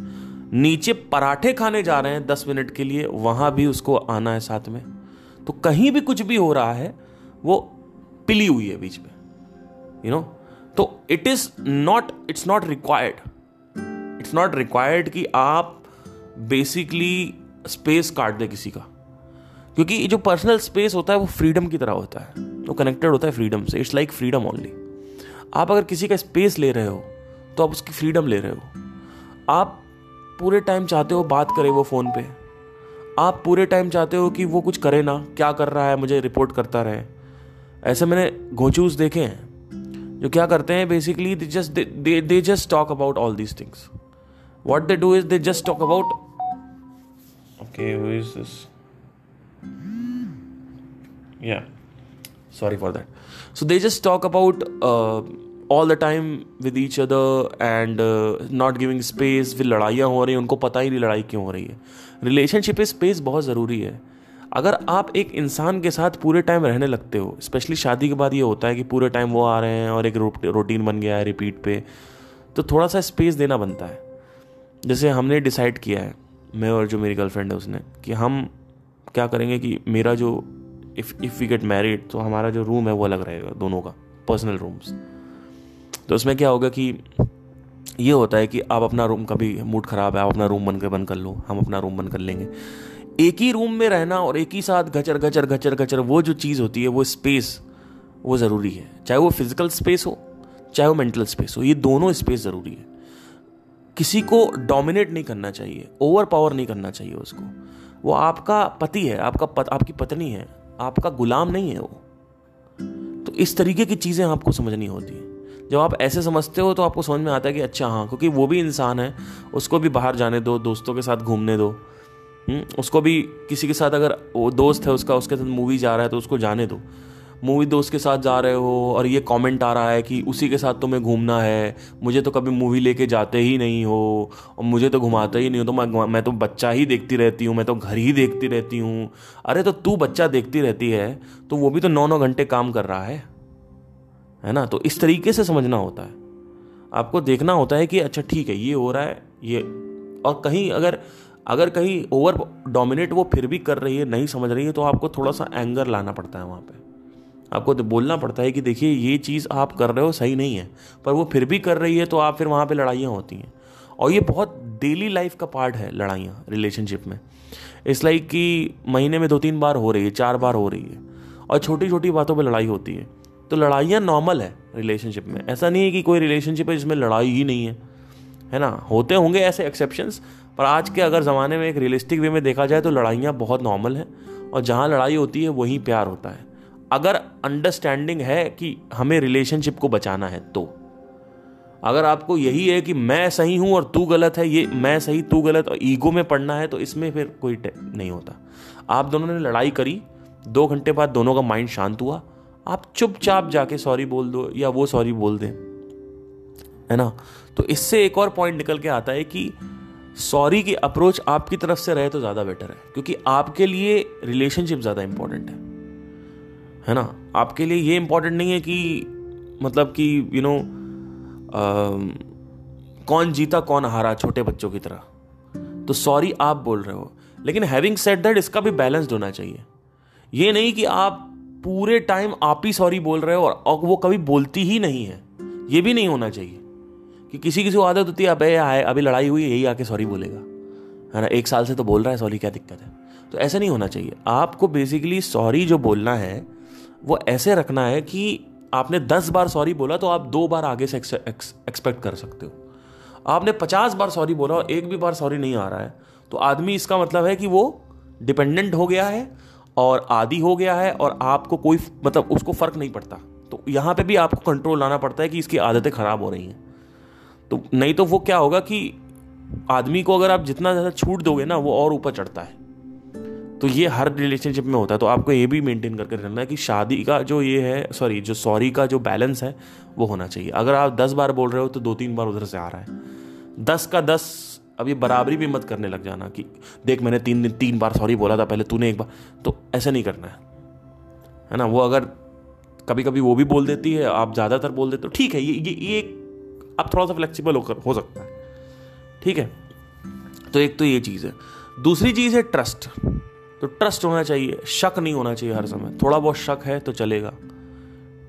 नीचे पराठे खाने जा रहे हैं दस मिनट के लिए, वहाँ भी उसको आना है साथ में। तो कहीं भी कुछ भी हो रहा है, वो पिली हुई है बीच में यू नो तो it is not it's not required it's not required कि आप बेसिकली स्पेस काट दे किसी का। क्योंकि जो पर्सनल स्पेस होता है, वो फ्रीडम की तरह होता है। वो कनेक्टेड होता है फ्रीडम से. इट्स लाइक फ्रीडम ओनली आप अगर किसी का स्पेस ले रहे हो तो आप उसकी फ्रीडम ले रहे हो. आप पूरे टाइम चाहते हो बात करे वो फ़ोन पे. आप पूरे टाइम चाहते हो कि वो कुछ करे ना, क्या कर रहा है, मुझे रिपोर्ट करता रहे. ऐसे मैंने घोचूस देखे हैं, जो क्या करते हैं basically they just they they just talk about all these things what they do is they just talk about okay who is this sorry for that. So they just talk about uh, all the time with each other and uh, not giving space. फिर लड़ाइयाँ हो रही हैं उनको पता ही नहीं लड़ाई क्यों हो रही है। रिलेशनशिप स्पेस बहुत ज़रूरी है। अगर आप एक इंसान के साथ पूरे टाइम रहने लगते हो स्पेशली शादी के बाद ये होता है कि पूरे टाइम वो आ रहे हैं और एक रूटीन बन गया है रिपीट पे तो थोड़ा सा स्पेस देना बनता है। जैसे हमने डिसाइड किया है मैं और जो मेरी गर्लफ्रेंड है उसने कि हम क्या करेंगे कि मेरा जो if if we get married तो हमारा जो रूम है वो अलग रहेगा दोनों का पर्सनल रूम्स तो उसमें क्या होगा कि ये होता है कि आप अपना रूम कभी मूड ख़राब है आप अपना रूम बन के बंद कर लो हम अपना रूम बंद कर लेंगे. एक ही रूम में रहना और एक ही साथ गचर गचर गचर गचर वो जो चीज़ होती है वो स्पेस वो ज़रूरी है. चाहे वो फ़िज़िकल स्पेस हो चाहे वो मेंटल स्पेस हो ये दोनों स्पेस ज़रूरी है. किसी को डोमिनेट नहीं करना चाहिए ओवर पावर नहीं करना चाहिए उसको. वो आपका पति है आपका पत, आपकी पत्नी है आपका गुलाम नहीं है वो। तो इस तरीके की चीज़ें आपको समझनी होती हैं। जब आप ऐसे समझते हो तो आपको समझ में आता है कि अच्छा हाँ क्योंकि वो भी इंसान है उसको भी बाहर जाने दो दोस्तों के साथ घूमने दो। हम्म, उसको भी किसी के साथ अगर वो दोस्त है उसका उसके साथ मूवी जा रहा है तो उसको जाने दो। मूवी दोस्त के साथ जा रहे हो और ये कमेंट आ रहा है कि उसी के साथ तुम्हें घूमना है, मुझे तो कभी मूवी लेके जाते ही नहीं हो और मुझे तो घुमाते ही नहीं हो तो मैं मैं तो बच्चा ही देखती रहती हूँ, मैं तो घर ही देखती रहती हूँ। अरे तो तू बच्चा देखती रहती है तो वो भी तो नौ नौ घंटे काम कर रहा है है ना? तो इस तरीके से समझना होता है। आपको देखना होता है कि अच्छा ठीक है, ये हो रहा है, ये, और कहीं अगर अगर कहीं ओवर डोमिनेट वो फिर भी कर रही है, नहीं समझ रही है तो आपको थोड़ा सा एंगर लाना पड़ता है वहाँ पे। आपको तो बोलना पड़ता है कि देखिए, ये चीज़ आप कर रहे हो, सही नहीं है। पर वो फिर भी कर रही है तो आप फिर वहाँ पे लड़ाइयाँ होती हैं। और ये बहुत डेली लाइफ का पार्ट है लड़ाइयाँ रिलेशनशिप में। इस लाइक कि महीने में दो तीन बार हो रही है, चार बार हो रही है। और छोटी छोटी बातों पर लड़ाई होती है। तो लड़ाइयाँ नॉर्मल है रिलेशनशिप में। ऐसा नहीं है कि कोई रिलेशनशिप है जिसमें लड़ाई ही नहीं है। है ना? होते होंगे ऐसे एक्सेप्शंस पर आज के अगर ज़माने में एक रियलिस्टिक वे में देखा जाए तो लड़ाइयाँ बहुत नॉर्मल हैं। और जहाँ लड़ाई होती है, वहीं प्यार होता है। अगर अंडरस्टैंडिंग है कि हमें रिलेशनशिप को बचाना है तो। अगर आपको यही है कि मैं सही हूँ और तू गलत है, ये मैं सही, तू गलत और ईगो में पढ़ना है तो इसमें फिर कोई नहीं होता। आप दोनों ने लड़ाई करी, दो घंटे बाद दोनों का माइंड शांत हुआ। आप चुपचाप जाके सॉरी बोल दो या वो सॉरी बोल दें, है ना? तो इससे एक और पॉइंट निकल के आता है कि सॉरी की अप्रोच आपकी तरफ़ से रहे तो ज़्यादा बेटर है, क्योंकि आपके लिए रिलेशनशिप ज़्यादा इंपॉर्टेंट है। है ना? आपके लिए ये इम्पोर्टेंट नहीं है कि मतलब कि यू नो कौन जीता, कौन हारा छोटे बच्चों की तरह। तो सॉरी आप बोल रहे हो। लेकिन हैविंग सेट दैट इसका भी बैलेंस्ड होना चाहिए। ये नहीं कि आप पूरे टाइम आप ही सॉरी बोल रहे हो और वो कभी बोलती ही नहीं है। ये भी नहीं होना चाहिए कि किसी किसी को आदत होती है, अबे अभी लड़ाई हुई, यही आके सॉरी बोलेगा। है ना? एक साल से तो बोल रहा है सॉरी क्या दिक्कत है? तो ऐसा नहीं होना चाहिए। आपको बेसिकली सॉरी जो बोलना है वो ऐसे रखना है कि आपने दस बार सॉरी बोला तो आप दो बार आगे से एक्सपेक्ट कर सकते हो। आपने पचास बार सॉरी बोला और एक भी बार सॉरी नहीं आ रहा है तो आदमी इसका मतलब है कि वो डिपेंडेंट हो गया है और आदि हो गया है और आपको कोई मतलब उसको फ़र्क नहीं पड़ता। तो यहाँ पे भी आपको कंट्रोल लाना पड़ता है कि इसकी आदतें खराब हो रही हैं। तो नहीं तो वो क्या होगा कि आदमी को अगर आप जितना ज़्यादा छूट दोगे ना, वो और ऊपर चढ़ता है। तो ये हर रिलेशनशिप में होता है। तो आपको ये भी मेंटेन करके रखना है कि शादी का जो ये है सॉरी जो सॉरी का जो बैलेंस है, वो होना चाहिए। अगर आप दस बार बोल रहे हो तो दो तीन बार उधर से आ रहा है। दस का दस, अब ये बराबरी भी मत करने लग जाना कि देख, मैंने तीन दिन, तीन बार सॉरी बोला था पहले तूने एक बार। तो ऐसा नहीं करना है। है ना? वो अगर कभी कभी वो भी बोल देती है, आप ज़्यादातर बोल देते हो, ठीक है, ये ये ये आप थोड़ा सा फ्लेक्सिबल होकर, हो सकता है। ठीक है? तो एक तो ये चीज़ है। दूसरी चीज़ है ट्रस्ट तो ट्रस्ट होना चाहिए, शक नहीं होना चाहिए हर समय। थोड़ा बहुत शक है तो चलेगा।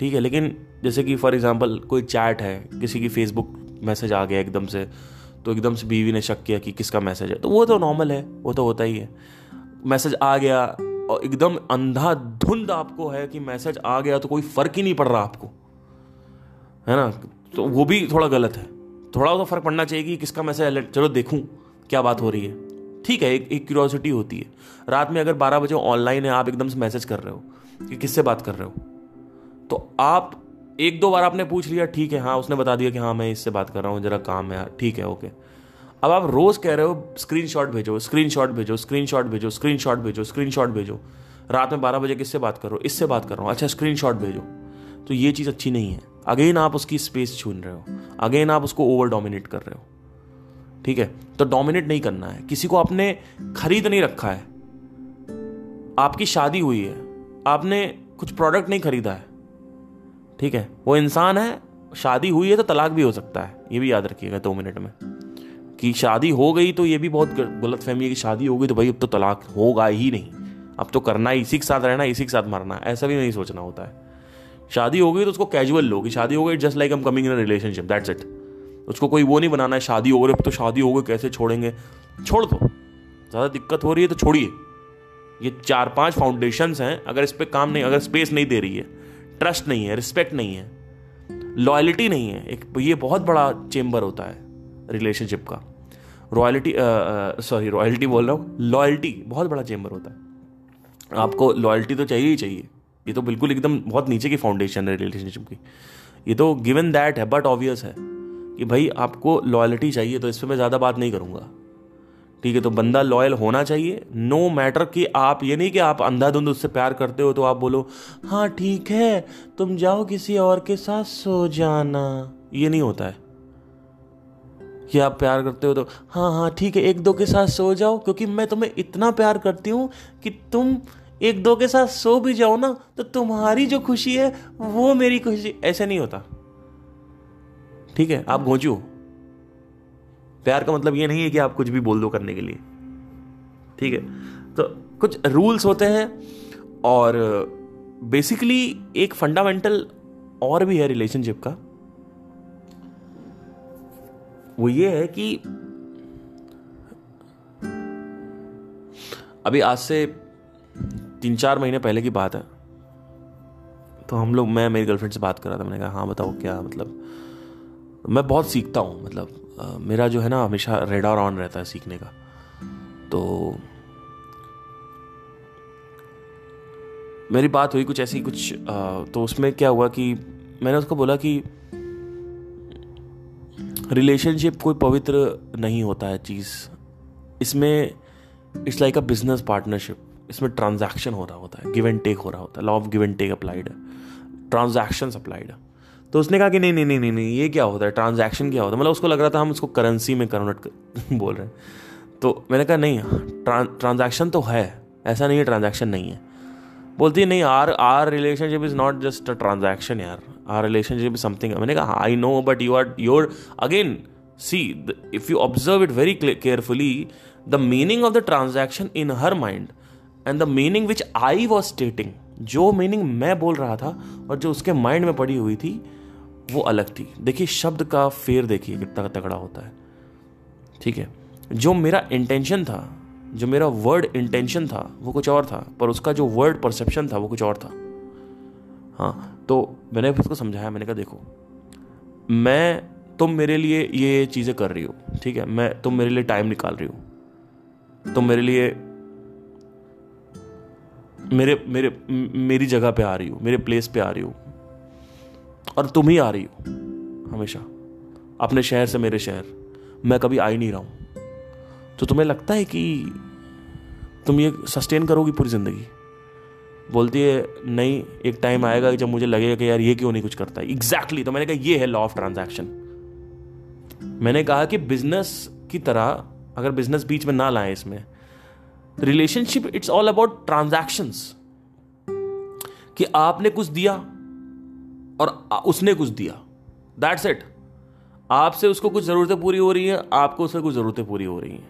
ठीक है, लेकिन जैसे कि फॉर एग्ज़ाम्पल कोई चैट है, किसी की फेसबुक मैसेज आ गया एकदम से तो एकदम से बीवी ने शक किया कि किसका मैसेज है तो वो तो नॉर्मल है, वो तो होता ही है। मैसेज आ गया और एकदम अंधा धुंध आपको है कि मैसेज आ गया तो कोई फ़र्क ही नहीं पड़ रहा आपको। है ना? तो वो भी थोड़ा गलत है। थोड़ा तो फ़र्क पड़ना चाहिए कि किसका मैसेज चलो देखूँ क्या बात हो रही है। ठीक है, एक एक क्यूरोसिटी होती है। रात में अगर बारह बजे ऑनलाइन है, आप एकदम से मैसेज कर रहे हो कि किससे बात कर रहे हो? तो आप एक दो बार आपने पूछ लिया, ठीक है हाँ उसने बता दिया कि हाँ मैं इससे बात कर रहा हूँ, जरा काम है, ठीक है ओके अब आप रोज कह रहे हो स्क्रीन शॉट भेजो स्क्रीन शॉट भेजो स्क्रीन शॉट भेजो स्क्रीन शॉट भेजो स्क्रीन शॉट भेजो। रात में बारह बजे किससे बात करो इससे बात कर रहा हूँ। अच्छा स्क्रीन शॉट भेजो। तो ये चीज़ अच्छी नहीं है। अगेन आप उसकी स्पेस छून रहे हो। अगेन आप उसको ओवर डोमिनेट कर रहे हो। ठीक है? तो डोमिनेट नहीं करना है। किसी को आपने खरीद नहीं रखा है। आपकी शादी हुई है। आपने कुछ प्रोडक्ट नहीं खरीदा है। ठीक है? वो इंसान है, शादी हुई है तो तलाक भी हो सकता है। ये भी याद रखिएगा दो मिनट में। कि शादी हो गई तो ये भी बहुत गलत फहमी है कि शादी हो गई तो भाई अब तो तलाक होगा ही नहीं। अब तो करना ही इसी के साथ रहना, इसी के साथ मरना ऐसा भी नहीं सोचना होता है। शादी हो गई तो उसको कैजुअल लो कि शादी हो गई just like am coming in relationship that's it उसको कोई वो नहीं बनाना है, शादी हो अब तो शादी हो गई, कैसे छोड़ेंगे? छोड़ दो। ज़्यादा दिक्कत हो रही है तो छोड़िए। ये चार पाँच फाउंडेशंस हैं, अगर इस पर काम नहीं, अगर स्पेस नहीं दे रही है ट्रस्ट नहीं है रिस्पेक्ट नहीं है लॉयलिटी नहीं है, एक ये बहुत बड़ा चेम्बर होता है रिलेशनशिप का। रॉयल्टी सॉरी रॉयल्टी बोल रहा हूँ लॉयल्टी बहुत बड़ा चेम्बर होता है। आपको लॉयल्टी तो चाहिए ही चाहिए। ये तो बिल्कुल एकदम बहुत नीचे की फाउंडेशन है रिलेशनशिप की। ये तो गिवन दैट है बट ऑब्वियस है। कि भाई आपको लॉयल्टी चाहिए तो इस पर मैं ज़्यादा बात नहीं करूँगा। ठीक है तो बंदा लॉयल होना चाहिए नो मैटर कि आप, ये नहीं कि आप अंधाधुंध उससे प्यार करते हो तो आप बोलो हाँ ठीक है, तुम जाओ किसी और के साथ सो जाना। ये नहीं होता है। कि आप प्यार करते हो तो हाँ हाँ ठीक है, एक दो के साथ सो जाओ, क्योंकि मैं तुम्हें इतना प्यार करती हूँ कि तुम एक दो के साथ सो भी जाओ ना तो तुम्हारी जो खुशी है, वो मेरी खुशी, ऐसे नहीं होता। ठीक है, आप घोचू। प्यार का मतलब ये नहीं है कि आप कुछ भी बोल दो करने के लिए। ठीक है तो कुछ रूल्स होते हैं और बेसिकली एक फंडामेंटल और भी है रिलेशनशिप का। वो ये है कि अभी आज से तीन चार महीने पहले की बात है। तो हम लोग, मैं, मेरी गर्लफ्रेंड से बात कर रहा था, मैंने कहा हाँ बताओ, क्या मतलब? मैं बहुत सीखता हूँ मतलब मेरा जो है ना, हमेशा रेडार ऑन रहता है सीखने का। तो मेरी बात हुई कुछ ऐसी, कुछ तो उसमें क्या हुआ कि मैंने उसको बोला कि रिलेशनशिप कोई पवित्र नहीं होता है चीज़। इसमें it's like a business partnership इसमें ट्रांजैक्शन हो रहा होता है गिव एंड टेक हो रहा होता है law of give and take applied है। ट्रांजैक्शन अप्लाइड है। तो उसने कहा कि नहीं नहीं नहीं नहीं नहीं, ये क्या होता है? ट्रांजैक्शन क्या होता है? मतलब उसको लग रहा था हम उसको करेंसी में कन्वर्ट कर बोल रहे हैं। तो मैंने कहा, नहीं ट्रांजैक्शन तो है, ऐसा नहीं है ट्रांजैक्शन नहीं है। बोलती है, नहीं our our relationship is not just a transaction यार आर रिलेशनशिप इज़ समथिंग मैंने कहा I know but you are your again see if you observe it very carefully the meaning of the transaction in her mind and the meaning which I was stating जो meaning मैं बोल रहा था और जो उसके माइंड में पड़ी हुई थी वो अलग थी। देखिए, शब्द का फेर देखिए कितना तगड़ा होता है। ठीक है? जो मेरा इंटेंशन था, जो मेरा वर्ड इंटेंशन था, वो कुछ और था, पर उसका जो वर्ड परसेप्शन था, वो कुछ और था। हाँ तो मैंने उसको समझाया, मैंने कहा, देखो, मैं, तुम मेरे लिए ये चीज़ें कर रही हो, ठीक है? मैं, तुम मेरे लिए टाइम निकाल रही हो। तुम मेरे लिए, मेरे मेरे, मेरी जगह पे आ रही हो, मेरे प्लेस पे आ रही हो। और तुम ही आ रही हो। हमेशा। अपने शहर से मेरे शहर। मैं कभी आ ही नहीं रहा हूँ। तो तुम्हें लगता है कि तुम ये सस्टेन करोगी पूरी ज़िंदगी? बोलती है नहीं एक टाइम आएगा जब मुझे लगेगा कि यार ये क्यों नहीं कुछ करता? एग्जैक्टली exactly, तो मैंने कहा ये है लॉ ऑफ़ ट्रांजैक्शन मैंने कहा कि बिज़नेस की तरह अगर बिज़नेस बीच में ना लाए इसमें relationship it's all about transaction कि आपने कुछ दिया और उसने कुछ दिया। दैट्स इट आपसे उसको कुछ ज़रूरतें पूरी हो रही हैं, आपको उससे कुछ ज़रूरतें पूरी हो रही हैं।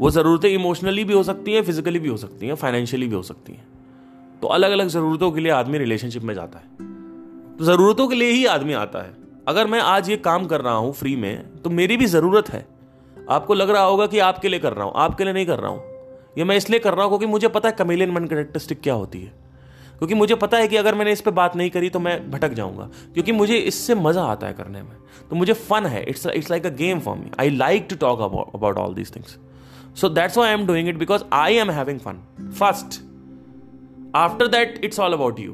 वो ज़रूरतें इमोशनली भी हो सकती हैं फिजिकली भी हो सकती हैं फाइनेंशियली भी हो सकती हैं। तो अलग अलग ज़रूरतों के लिए आदमी रिलेशनशिप में जाता है। तो ज़रूरतों के लिए ही आदमी आता है। अगर मैं आज ये काम कर रहा हूँ फ्री में तो मेरी भी ज़रूरत है। आपको लग रहा होगा कि आपके लिए कर रहा हूँ, आपके लिए नहीं कर रहा हूँ। ये मैं इसलिए कर रहा हूँ क्योंकि मुझे पता है कमेलियन मन करेक्टरिस्टिक क्या होती है। क्योंकि मुझे पता है कि अगर मैंने इस पर बात नहीं करी तो मैं भटक जाऊँगा। क्योंकि मुझे इससे मज़ा आता है करने में। तो मुझे फन है। It's it's like a game for me I like to talk about all these things so that's why I am doing it because I am having fun first after that, it's all about you.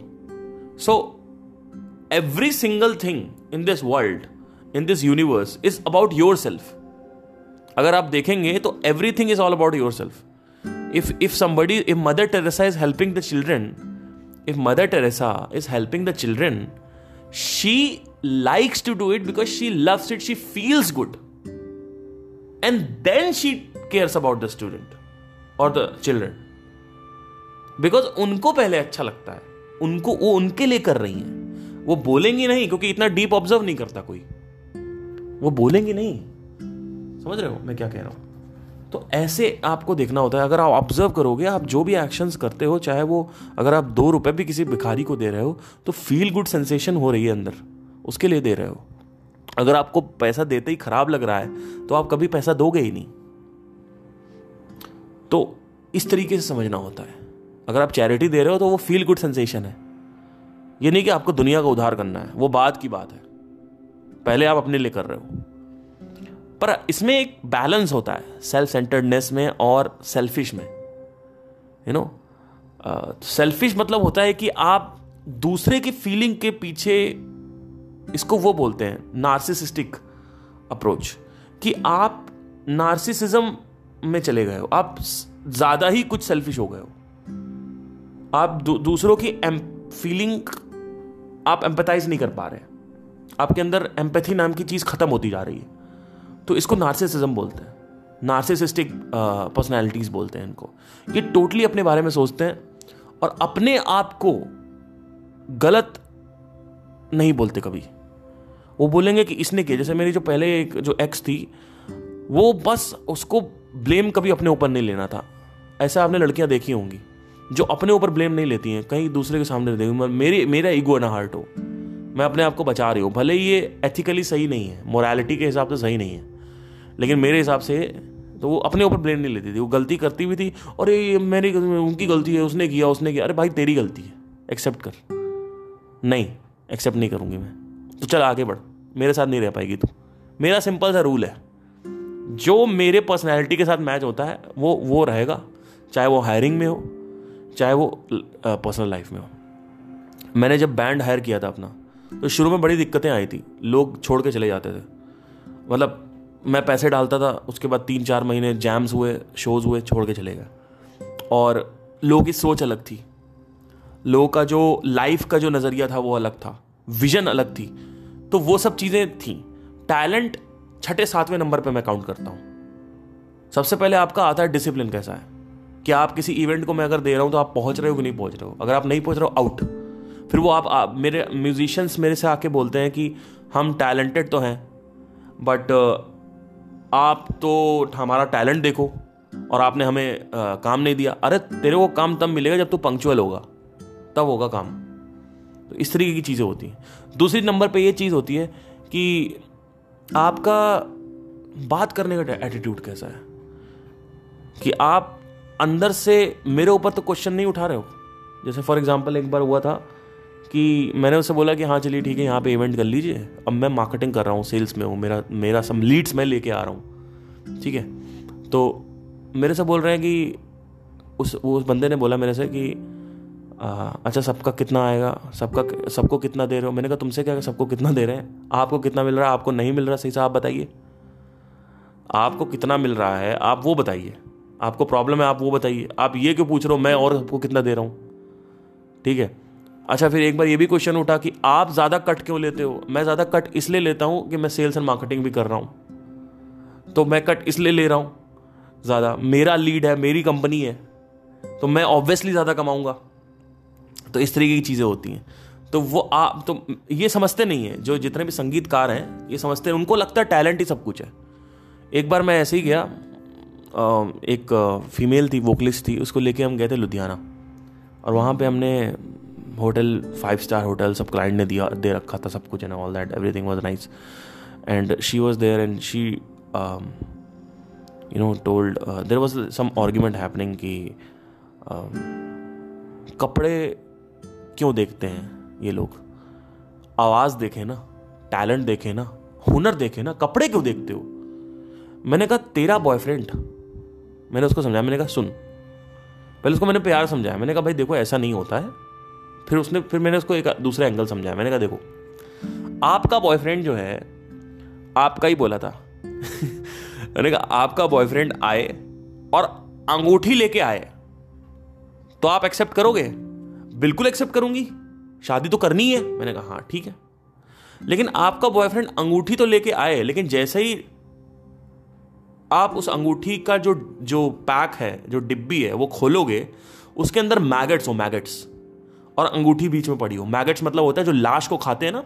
So, every single thing in this world, in this universe, is about yourself. अगर आप देखेंगे तो everything is all about yourself if if somebody if Mother Teresa is helping the children if Mother Teresa is helping the children she likes to do it because she loves it, she feels good. And then she cares about the student or the children. Because उनको पहले अच्छा लगता है, उनको वो उनके लिए कर रही हैं। वो बोलेंगी नहीं क्योंकि इतना डीप ऑब्ज़र्व नहीं करता कोई। वो बोलेंगी नहीं। समझ रहे हो मैं क्या कह रहा हूँ? तो ऐसे आपको देखना होता है। अगर आप ऑब्ज़र्व करोगे, आप जो भी एक्शंस करते हो, चाहे वो अगर आप दो रुपए भी किसी भिखारी को दे रहे हो तो फील गुड सेंसेशन हो रही है अंदर। उसके लिए दे रहे हो। अगर आपको पैसा देते ही खराब लग रहा है तो आप कभी पैसा दोगे ही नहीं। तो इस तरीके से समझना होता है। अगर आप चैरिटी दे रहे हो तो वो फील गुड सेंसेशन है। ये नहीं कि आपको दुनिया का उधार करना है। वो बाद की बात है। पहले आप अपने लिए कर रहे हो। पर इसमें एक बैलेंस होता है सेल्फ सेंटर्डनेस में और सेल्फिश में यू नो सेल्फिश मतलब होता है कि आप दूसरे की फीलिंग के पीछे इसको वो बोलते हैं नार्सिसिस्टिक अप्रोच कि आप नार्सिसिज्म में चले गए हो आप ज़्यादा ही कुछ सेल्फिश हो गए हो। आप दू, दूसरों की एम, फीलिंग आप एम्पथाइज नहीं कर पा रहे आपके अंदर एम्पैथी नाम की चीज़ खत्म होती जा रही है। तो इसको नार्सिसिज्म बोलते हैं। नार्सिसिस्टिक पर्सनैलिटीज बोलते हैं इनको। ये टोटली अपने बारे में सोचते हैं और अपने आप को गलत नहीं बोलते कभी। वो बोलेंगे कि इसने किया। जैसे मेरी जो पहले एक जो एक्स थी, वो बस उसको ब्लेम कभी अपने ऊपर नहीं लेना था। ऐसा आपने लड़कियाँ देखी होंगी, जो अपने ऊपर ब्लेम नहीं लेती हैं। कहीं दूसरे के सामने देती मेरी, मेरा ईगो ना हार्ट हो। मैं अपने आप को बचा रही हूँ। भले ही ये एथिकली सही नहीं है मोरालिटी के हिसाब से सही नहीं है। लेकिन मेरे हिसाब से तो वो अपने ऊपर ब्लेम नहीं लेती थी। वो गलती करती भी थी और ये मेरी उनकी गलती है, उसने किया उसने किया। अरे भाई, तेरी गलती है। एक्सेप्ट कर। नहीं एक्सेप्ट नहीं करूँगी मैं। तो चल आगे बढ़। मेरे साथ नहीं रह पाएगी तू। मेरा सिंपल सा रूल है। जो मेरे पर्सनैलिटी के साथ मैच होता है, वो वो रहेगा। चाहे वो हायरिंग में हो, चाहे वो पर्सनल लाइफ में हो। मैंने जब बैंड हायर किया था अपना तो शुरू में बड़ी दिक्कतें आई थी। लोग छोड़ के चले जाते थे। मतलब मैं पैसे डालता था उसके बाद तीन चार महीने जैम्स हुए शोज़ हुए छोड़ के चले गए। और लोगों की सोच अलग थी। लोगों का जो लाइफ का जो नज़रिया था वो अलग था। विजन अलग थी। तो वो सब चीज़ें थी। टैलेंट छठे सातवें नंबर पे मैं काउंट करता हूँ। सबसे पहले आपका आता है डिसिप्लिन कैसा है? कि आप किसी इवेंट को मैं अगर दे रहा हूँ तो आप पहुँच रहे हो कि नहीं पहुँच रहे हो? अगर आप नहीं पहुँच रहे हो आउट फिर वो आप, आप मेरे म्यूजिशियंस मेरे से आके बोलते हैं कि हम टैलेंटेड तो हैं बट आप तो हमारा टैलेंट देखो और आपने हमें आ, काम नहीं दिया। अरे तेरे को काम तब मिलेगा जब तू पंक्चुअल होगा। तब होगा काम। तो इस तरीके की चीज़ें होती हैं। दूसरी नंबर पे ये चीज़ होती है कि आपका बात करने का एटीट्यूड कैसा है? कि आप अंदर से मेरे ऊपर तो क्वेश्चन नहीं उठा रहे हो। जैसे फॉर एग्ज़ाम्पल एक बार हुआ था कि मैंने उससे बोला कि हाँ चलिए ठीक है यहाँ पे इवेंट कर लीजिए। अब मैं मार्केटिंग कर रहा हूँ सेल्स में हूँ मेरा मेरा सब लीड्स मैं लेके आ रहा हूँ। ठीक है? तो मेरे से बोल रहे हैं कि उस उस बंदे ने बोला मेरे से कि आ, अच्छा सबका कितना आएगा? सबका सबको कितना दे रहे हो? मैंने कहा तुमसे क्या सबको कितना दे रहे हैं? आपको कितना मिल रहा है? आपको नहीं मिल रहा? सही से आप बताइए। आपको कितना मिल रहा है आप वो बताइए। आपको प्रॉब्लम है आप वो बताइए। आप ये क्यों पूछ रहे हो मैं और सबको कितना दे रहा हूँ? ठीक है? अच्छा फिर एक बार ये भी क्वेश्चन उठा कि आप ज़्यादा कट क्यों लेते हो? मैं ज़्यादा कट इसलिए लेता हूँ कि मैं सेल्स एंड मार्केटिंग भी कर रहा हूँ। तो मैं कट इसलिए ले रहा हूँ, ज़्यादा। मेरा लीड है, मेरी कंपनी है तो मैं ऑब्वियसली ज़्यादा कमाऊँगा। तो इस तरीके की चीज़ें होती हैं। तो वो आप तो ये समझते नहीं है, जो जितने भी संगीतकार हैं, ये समझते हैं, उनको लगता है टैलेंट ही सब कुछ है। एक बार मैं ऐसे ही गया एक फीमेल थी वोकलिस्ट थी, उसको लेके हम गए थे लुधियाना। और वहाँ पे हमने होटल फाइव स्टार होटल, सब क्लाइंट ने दिया, दे रखा था सब कुछ and all that everything was nice and she was there and she you know told there was some argument happening कि कपड़े क्यों देखते हैं ये लोग? आवाज़ देखे ना टैलेंट देखे ना, हुनर देखे ना, कपड़े क्यों देखते हो? मैंने कहा, तेरा बॉयफ्रेंड मैंने उसको समझाया, मैंने कहा, सुन. पहले उसको मैंने प्यार समझाया, मैंने कहा, भाई देखो, ऐसा नहीं होता है। फिर उसने, फिर मैंने उसको एक दूसरा एंगल समझाया। मैंने कहा, देखो, आपका बॉयफ्रेंड जो है, आपका ही बोला था। मैंने कहा, आपका बॉयफ्रेंड आए और अंगूठी लेके आए तो आप एक्सेप्ट करोगे? बिल्कुल एक्सेप्ट करूँगी। शादी तो करनी है। मैंने कहा हाँ ठीक है। लेकिन आपका बॉयफ्रेंड अंगूठी तो लेके आए, लेकिन जैसे ही आप उस अंगूठी का जो जो पैक है, जो डिब्बी है, वो खोलोगे, उसके अंदर मैगट्स हो मैगट्स और अंगूठी बीच में पड़ी हो। मैगट्स मतलब होता है जो लाश को खाते हैं ना,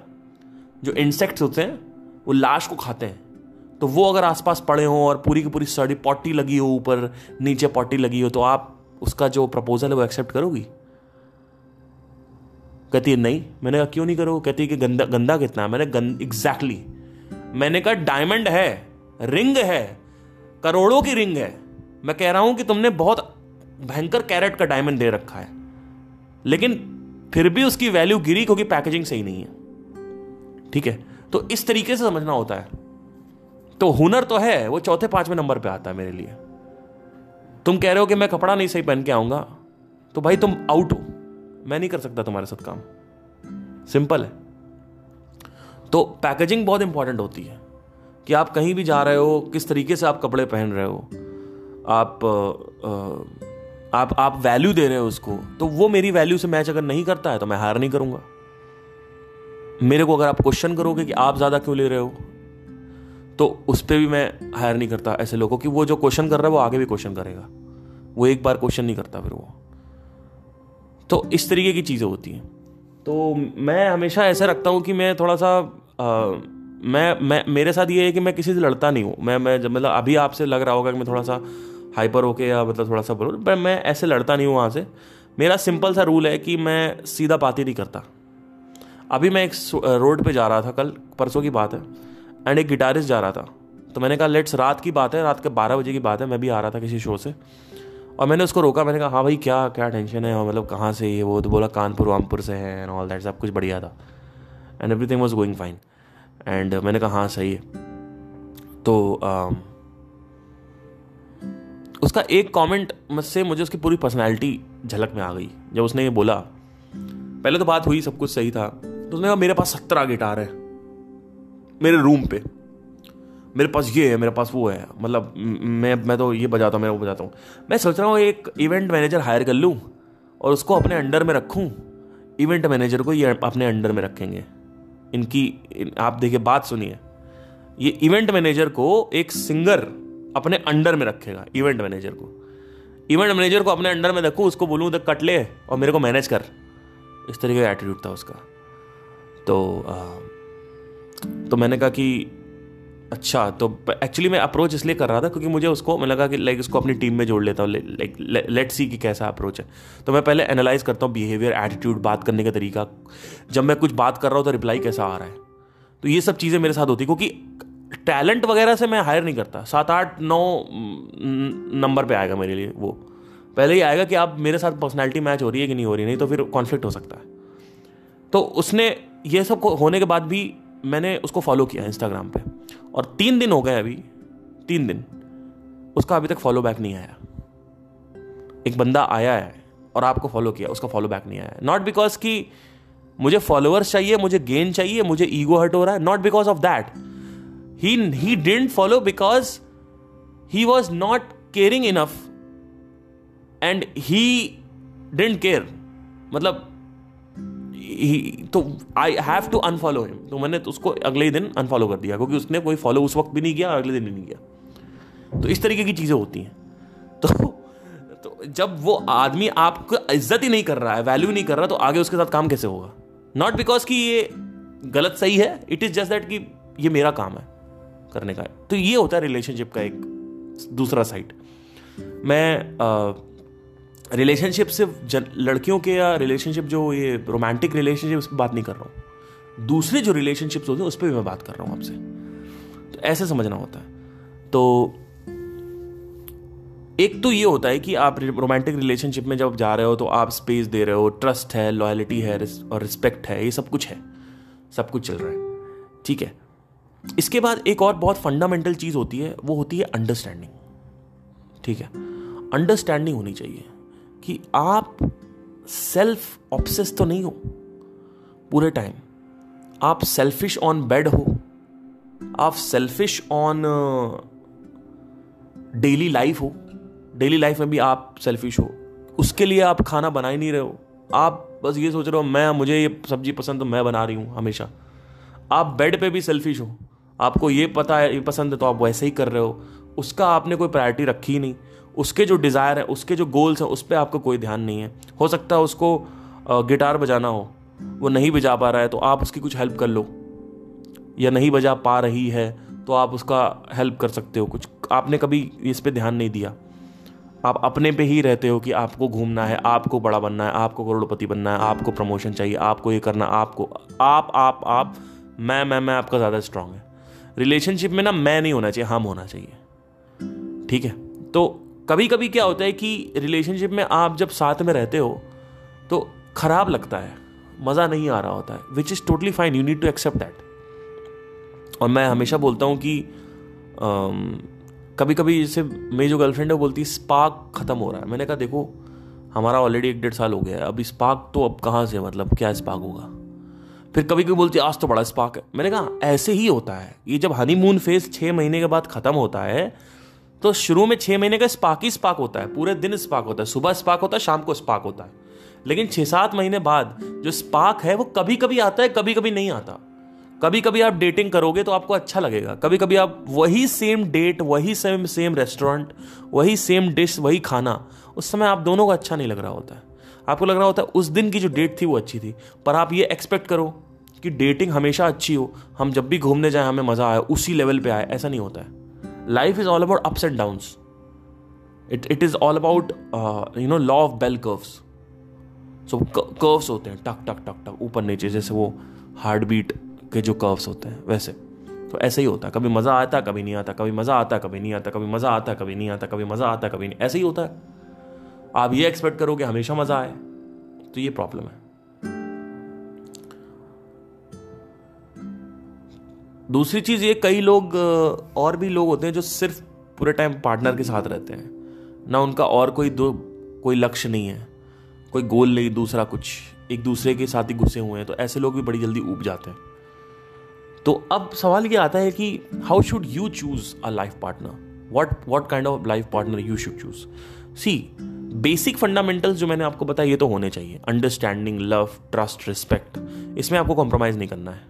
जो इंसेक्ट्स होते हैं, वो लाश को खाते हैं। तो वो अगर आसपास पड़े हों और पूरी की पूरी सड़ी पॉटी लगी हो, ऊपर नीचे पॉटी लगी हो तो आप उसका जो प्रपोजल है वो एक्सेप्ट करोगी? कहती है, नहीं। मैंने कहा, क्यों नहीं करो कहती है कि, गंदा गंदा कितना है? मैंने गंद एग्जैक्टली exactly. मैंने कहा डायमंड है रिंग है, करोड़ों की रिंग है। मैं कह रहा हूँ कि तुमने बहुत भयंकर कैरेट का डायमंड दे रखा है। लेकिन फिर भी उसकी वैल्यू गिरी क्योंकि पैकेजिंग सही नहीं है। ठीक है? तो इस तरीके से समझना होता है। तो हुनर तो है वो चौथे पाँचवें नंबर पे आता है मेरे लिए। तुम कह रहे हो कि मैं कपड़ा नहीं सही पहन के आऊँगा तो भाई तुम आउट हो। मैं नहीं कर सकता तुम्हारे साथ काम। सिंपल है। तो पैकेजिंग बहुत इंपॉर्टेंट होती है। कि आप कहीं भी जा रहे हो किस तरीके से आप कपड़े पहन रहे हो आप आ, आप आप वैल्यू दे रहे हो उसको तो वो मेरी वैल्यू से मैच अगर नहीं करता है तो मैं हायर नहीं करूँगा। मेरे को अगर आप क्वेश्चन करोगे कि आप ज़्यादा क्यों ले रहे हो तो उस पर भी मैं हायर नहीं करता ऐसे लोगों की। वो जो क्वेश्चन कर रहा है वो आगे भी क्वेश्चन करेगा। वो एक बार क्वेश्चन नहीं करता फिर वो। तो इस तरीके की चीज़ें होती हैं। तो मैं हमेशा ऐसा रखता हूँ कि मैं थोड़ा सा आ, मैं मैं मेरे साथ ये है कि मैं किसी से लड़ता नहीं हूँ। मैं मैं जब मतलब अभी आपसे लग रहा होगा कि मैं थोड़ा सा हाइपर होके या मतलब थोड़ा सा बोलो पर मैं ऐसे लड़ता नहीं हूँ वहाँ से। मेरा सिंपल सा रूल है कि मैं सीधा बात ही नहीं करता। अभी मैं एक रोड पे जा रहा था कल परसों की बात है एंड एक गिटारिस्ट जा रहा था। तो मैंने कहा लेट्स रात की बात है रात के बारह बजे की बात है मैं भी आ रहा था किसी शो से। और मैंने उसको रोका मैंने कहा हाँ भाई क्या क्या टेंशन है? और मतलब कहाँ से ये वो? तो बोला कानपुर वामपुर से है एंड ऑल दैट सब कुछ बढ़िया था। And everything was going fine and मैंने कहा हाँ सही है। तो आ, उसका एक कमेंट से मुझे उसकी पूरी पर्सनैलिटी झलक में आ गई, जब उसने ये बोला, पहले तो बात हुई, सब कुछ सही था। तो उसने कहा, मेरे पास सत्रह गिटार है, मेरे रूम पे। मेरे पास ये है, मेरे पास वो है। मतलब मैं मैं तो ये बजाता हूँ, मैं वो बजाता हूँ। मैं सोच रहा हूँ, एक इवेंट मैनेजर हायर कर लूँ और उसको अपने अंडर में रखूँ। इवेंट मैनेजर को ये अपने अंडर में रखेंगे। इनकी आप देखिए, बात सुनिए। ये इवेंट मैनेजर को एक सिंगर अपने अंडर में रखेगा इवेंट मैनेजर को। इवेंट मैनेजर को अपने अंडर में रखूँ उसको बोलूँ तो कट ले और मेरे को मैनेज कर। इस तरीके का एटीट्यूड था उसका। तो आ, तो मैंने कहा कि अच्छा तो एक्चुअली मैं अप्रोच इसलिए कर रहा था क्योंकि मुझे उसको मैं लगा कि लाइक उसको अपनी टीम में जोड़ लेता हूँ लाइक लेट सी कि कैसा अप्रोच है। तो मैं पहले एनालाइज करता हूँ बिहेवियर एटीट्यूड बात करने का तरीका। जब मैं कुछ बात कर रहा हूँ तो रिप्लाई कैसा आ रहा है। तो ये सब चीज़ें मेरे साथ होती क्योंकि टैलेंट वगैरह से मैं हायर नहीं करता। सात, आठ, नौ नंबर पे आएगा मेरे लिए वो। पहले ही आएगा कि आप मेरे साथ पर्सनैलिटी मैच हो रही है कि नहीं हो रही, नहीं तो फिर कॉन्फ्लिक्ट हो सकता है। तो उसने ये सब होने के बाद भी मैंने उसको फॉलो किया इंस्टाग्राम पे। और तीन दिन हो गए अभी, तीन दिन, उसका अभी तक फॉलो बैक नहीं आया। एक बंदा आया है और आपको फॉलो किया, उसका फॉलो बैक नहीं आया नॉट बिकॉज़ कि मुझे फॉलोअर्स चाहिए, मुझे गेन चाहिए, मुझे ईगो हर्ट हो रहा है not because of that he he didn't follow because he was not caring enough and he didn't care मतलब तो I have to unfollow him तो मैंने तो उसको अगले ही दिन अनफॉलो कर दिया, क्योंकि उसने कोई फॉलो उस वक्त भी नहीं किया अगले दिन भी नहीं किया। तो इस तरीके की चीज़ें होती हैं। तो तो जब वो आदमी आपको इज़्ज़त ही नहीं कर रहा है वैल्यू नहीं कर रहा तो आगे उसके साथ काम कैसे होगा? नॉट बिकॉज़ कि ये गलत सही है इट इज़ जस्ट दैट कि ये मेरा काम है। करने का तो ये होता है रिलेशनशिप का एक दूसरा साइड मैं रिलेशनशिप सिर्फ़ लड़कियों के या रिलेशनशिप जो ये रोमांटिक रिलेशनशिप उस पर बात नहीं कर रहा हूँ। दूसरे जो रिलेशनशिप्स होते हैं, उस पर भी मैं बात कर रहा हूँ आपसे। तो ऐसे समझना होता है। तो एक तो ये होता है कि आप रोमांटिक रिलेशनशिप में जब जा रहे हो तो आप स्पेस दे रहे हो ट्रस्ट है लॉयलिटी है और रिस्पेक्ट है, ये सब कुछ है। सब कुछ चल रहा है। ठीक है? इसके बाद एक और बहुत फंडामेंटल चीज़ होती है, वो होती है अंडरस्टैंडिंग ठीक है? अंडरस्टैंडिंग होनी चाहिए कि आप सेल्फ ऑप्सेस तो नहीं हो पूरे टाइम आप सेल्फिश ऑन बेड हो। आप सेल्फिश ऑन डेली लाइफ हो। डेली लाइफ में भी आप सेल्फिश हो। उसके लिए आप खाना बना ही नहीं रहे हो। आप बस ये सोच रहे हो, मैं, मुझे ये सब्ज़ी पसंद तो मैं बना रही हूँ हमेशा। आप बेड पे भी सेल्फिश हो। आपको ये पता है, ये पसंद है तो आप वैसे ही कर रहे हो। उसका आपने कोई प्रायोरिटी रखी ही नहीं। उसके जो डिज़ायर है, उसके जो गोल्स हैं, उस पर आपका कोई ध्यान नहीं है। हो सकता है उसको गिटार बजाना हो, वो नहीं बजा पा रहा है तो आप उसकी कुछ हेल्प कर लो। या नहीं बजा पा रही है तो आप उसका हेल्प कर सकते हो। कुछ, आपने कभी इस पर ध्यान नहीं दिया। आप अपने पे ही रहते हो कि आपको घूमना है, आपको बड़ा बनना है, आपको करोड़पति बनना है, आपको प्रमोशन चाहिए, आपको ये करना, आपको, आप आप आप, मैं मैं मैं आपका ज़्यादा स्ट्रांग है। रिलेशनशिप में ना मैं नहीं होना चाहिए, हम होना चाहिए। ठीक है? तो कभी कभी क्या होता है कि रिलेशनशिप में आप जब साथ में रहते हो तो खराब लगता है, मज़ा नहीं आ रहा होता है which is totally fine you need to accept that और मैं हमेशा बोलता हूँ कि कभी कभी जैसे मेरी जो गर्लफ्रेंड है, वो बोलती स्पार्क ख़त्म हो रहा है। मैंने कहा, देखो, हमारा ऑलरेडी एक डेढ़ साल हो गया है अभी स्पार्क तो अब कहाँ से मतलब क्या स्पार्क होगा? फिर कभी कभी बोलती, आज तो बड़ा स्पार्क है। मैंने कहा, ऐसे ही होता है। ये जब हनीमून फ़ेज़ छः महीने के बाद ख़त्म होता है तो शुरू में छः महीने का स्पार्क ही स्पार्क होता है। पूरे दिन स्पार्क होता है। सुबह स्पार्क होता है, शाम को स्पार्क होता है। लेकिन छः सात महीने बाद जो स्पार्क है, वो कभी कभी आता है कभी कभी नहीं आता। कभी कभी आप डेटिंग करोगे तो आपको अच्छा लगेगा। कभी कभी आप वही सेम डेट वही सेम सेम रेस्टोरेंट वही सेम डिश वही खाना, उस समय आप दोनों को अच्छा नहीं लग रहा होता है। आपको लग रहा होता है उस दिन की जो डेट थी वो अच्छी थी, पर आप ये एक्सपेक्ट करो कि डेटिंग हमेशा अच्छी हो, हम जब भी घूमने जाए, हमें मज़ा आए, उसी लेवल पे आए, ऐसा नहीं होता है। Life is all about ups and downs it it is all about you know law of bell curves so curves होते हैं, टक टक टक टक, ऊपर नीचे, जैसे वो हार्ट बीट के जो कर्व्स होते हैं, वैसे। तो ऐसे ही होता है, कभी मज़ा आता, कभी नहीं आता, कभी मज़ा आता, कभी नहीं आता, कभी मज़ा आता, कभी नहीं आता, कभी मज़ा आता, कभी नहीं, ऐसे ही होता है। आप ये एक्सपेक्ट करो कि हमेशा मज़ा आए तो ये प्रॉब्लम है। दूसरी चीज़ ये, कई लोग और भी लोग होते हैं जो सिर्फ़ पूरे टाइम पार्टनर के साथ रहते हैं। ना उनका और कोई दो, कोई लक्ष्य नहीं है, कोई गोल नहीं, दूसरा कुछ। एक दूसरे के साथ ही घुसे हुए हैं तो ऐसे लोग भी बड़ी जल्दी ऊब जाते हैं। तो अब सवाल ये आता है कि how should you choose a life partner what what kind of life partner you should choose see basic fundamentals जो मैंने आपको बताया ये तो होने चाहिए। अंडरस्टैंडिंग लव ट्रस्ट रिस्पेक्ट इसमें आपको कॉम्प्रोमाइज नहीं करना है।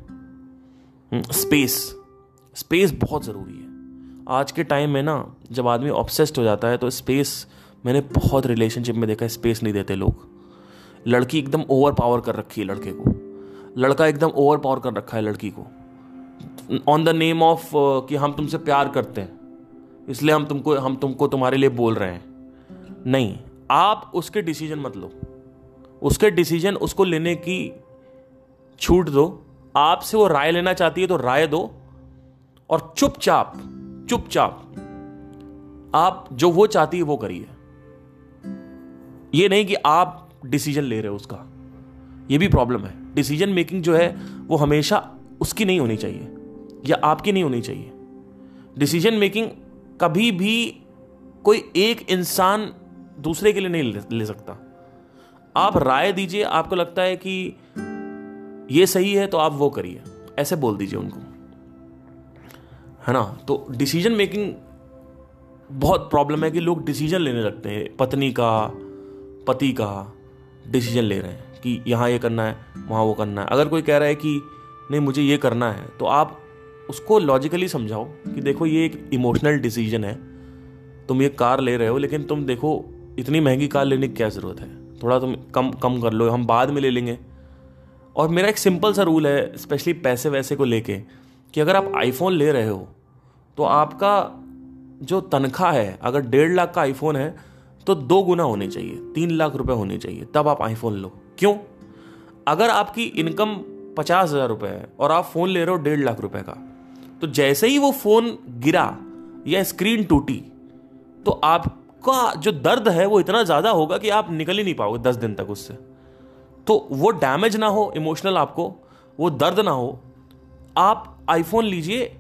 स्पेस हम्म, स्पेस बहुत ज़रूरी है। आज के टाइम में ना जब आदमी ऑब्सेस्ड हो जाता है तो स्पेस मैंने बहुत रिलेशनशिप में देखा है स्पेस नहीं देते लोग। लड़की एकदम ओवर पावर कर रखी है लड़के को। लड़का एकदम ओवर पावर कर रखा है लड़की को। ऑन द नेम ऑफ़ कि हम तुमसे प्यार करते हैं। इसलिए हम तुमको हम तुमको तुम्हारे लिए बोल रहे हैं। नहीं। आप उसके डिसीज़न मत लो। उसके डिसीज़न उसको लेने की छूट दो। आपसे वो राय लेना चाहती है तो राय दो। और चुपचाप चुपचाप आप जो वो चाहती है वो करिए। ये नहीं कि आप डिसीज़न ले रहे हो उसका। ये भी प्रॉब्लम है। डिसीज़न मेकिंग जो है, वो हमेशा उसकी नहीं होनी चाहिए। या आपकी नहीं होनी चाहिए। डिसीज़न मेकिंग कभी भी कोई एक इंसान दूसरे के लिए नहीं ले सकता। आप राय दीजिए, आपको लगता है कि ये सही है तो आप वो करिए। ऐसे बोल दीजिए उनको। है ना? तो डिसीज़न मेकिंग बहुत प्रॉब्लम है कि लोग डिसीज़न लेने लगते हैं। पत्नी का, पति का डिसीज़न ले रहे हैं कि यहाँ ये करना है, वहाँ वो करना है। अगर कोई कह रहा है कि नहीं, मुझे ये करना है तो आप उसको लॉजिकली समझाओ कि देखो, ये एक इमोशनल डिसीज़न है। तुम ये कार ले रहे हो, लेकिन तुम देखो इतनी महँगी कार लेने की क्या ज़रूरत है? थोड़ा तुम कम कम कर लो, हम बाद में ले लेंगे। और मेरा एक सिंपल सा रूल है स्पेशली पैसे वैसे को लेके, कि अगर आप आईफोन ले रहे हो तो आपका जो तनख्वाह है, अगर डेढ़ लाख का आईफोन है तो दो गुना होने चाहिए, तीन लाख रुपए होने चाहिए, तब आप आईफोन लो। क्यों? अगर आपकी इनकम पचास हज़ार रुपये है, और आप फ़ोन ले रहे हो डेढ़ लाख रुपए का तो जैसे ही वो फ़ोन गिरा, या स्क्रीन टूटी तो आपका जो दर्द है वो इतना ज़्यादा होगा कि आप निकल ही नहीं पाओगे दस दिन तक उससे। तो वो डैमेज ना हो इमोशनल आपको, वो दर्द ना हो, आप आईफोन लीजिए,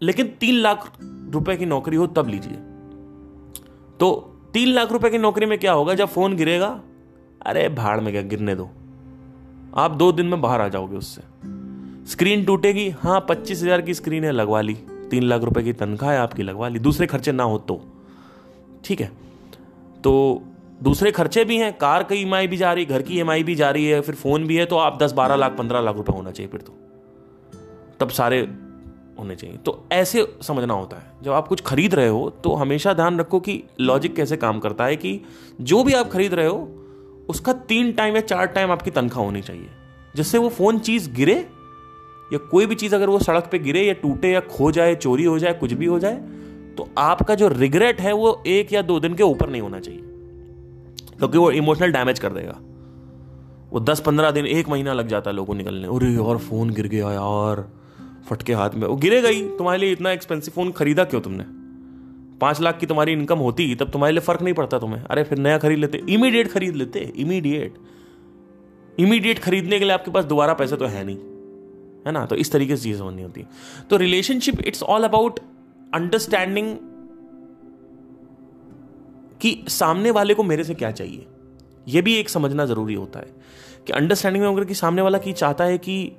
लेकिन तीन लाख रुपए की नौकरी हो तब लीजिए। तो तीन लाख रुपए की नौकरी में क्या होगा, जब फ़ोन गिरेगा, अरे भाड़ में क्या, गिरने दो। आप दो दिन में बाहर आ जाओगे उससे। स्क्रीन टूटेगी हाँ पच्चीस हज़ार की स्क्रीन है, लगवा ली। तीन लाख रुपए की तनख्वाह है आपकी, लगवा ली। दूसरे खर्चे ना हो तो। ठीक है। तो दूसरे खर्चे भी हैं, कार की ई भी जा रही है घर की ई भी जा रही है, फिर फ़ोन भी है तो आप दस बारह लाख, पंद्रह लाख रुपए होना चाहिए फिर तो। तब सारे होने चाहिए। तो ऐसे समझना होता है। जब आप कुछ खरीद रहे हो तो हमेशा ध्यान रखो कि लॉजिक कैसे काम करता है कि जो भी आप खरीद रहे हो, उसका तीन टाइम या चार टाइम आपकी तनख्वाह होनी चाहिए। जिससे वो फ़ोन चीज़ गिरे, या कोई भी चीज़ अगर वो सड़क पे गिरे, या टूटे, या खो जाए, चोरी हो जाए, कुछ भी हो जाए तो आपका जो रिग्रेट है वो एक या दो दिन के ऊपर नहीं होना चाहिए। क्योंकि वो इमोशनल डैमेज कर देगा। वो दस पंद्रह दिन, एक महीना लग जाता है लोगों निकलने। अरे यार फ़ोन गिर गया यार। फटके हाथ में। वो गिरेगा ही तुम्हारे लिए इतना एक्सपेंसिव फ़ोन खरीदा क्यों तुमने? पाँच लाख की तुम्हारी इनकम होती, तब तुम्हारे लिए फ़र्क नहीं पड़ता तुम्हें। अरे फिर नया खरीद लेते। इमीडिएट खरीद लेते। इमीडिएट इमीडिएट खरीदने के लिए आपके पास दोबारा पैसे तो है नहीं। है ना? तो इस तरीके से चीज़ें होनी होती तो relationship it's all about understanding कि सामने वाले को मेरे से क्या चाहिए? यह भी एक समझना ज़रूरी होता है कि अंडरस्टैंडिंग में अगर कि सामने वाला की चाहता है कि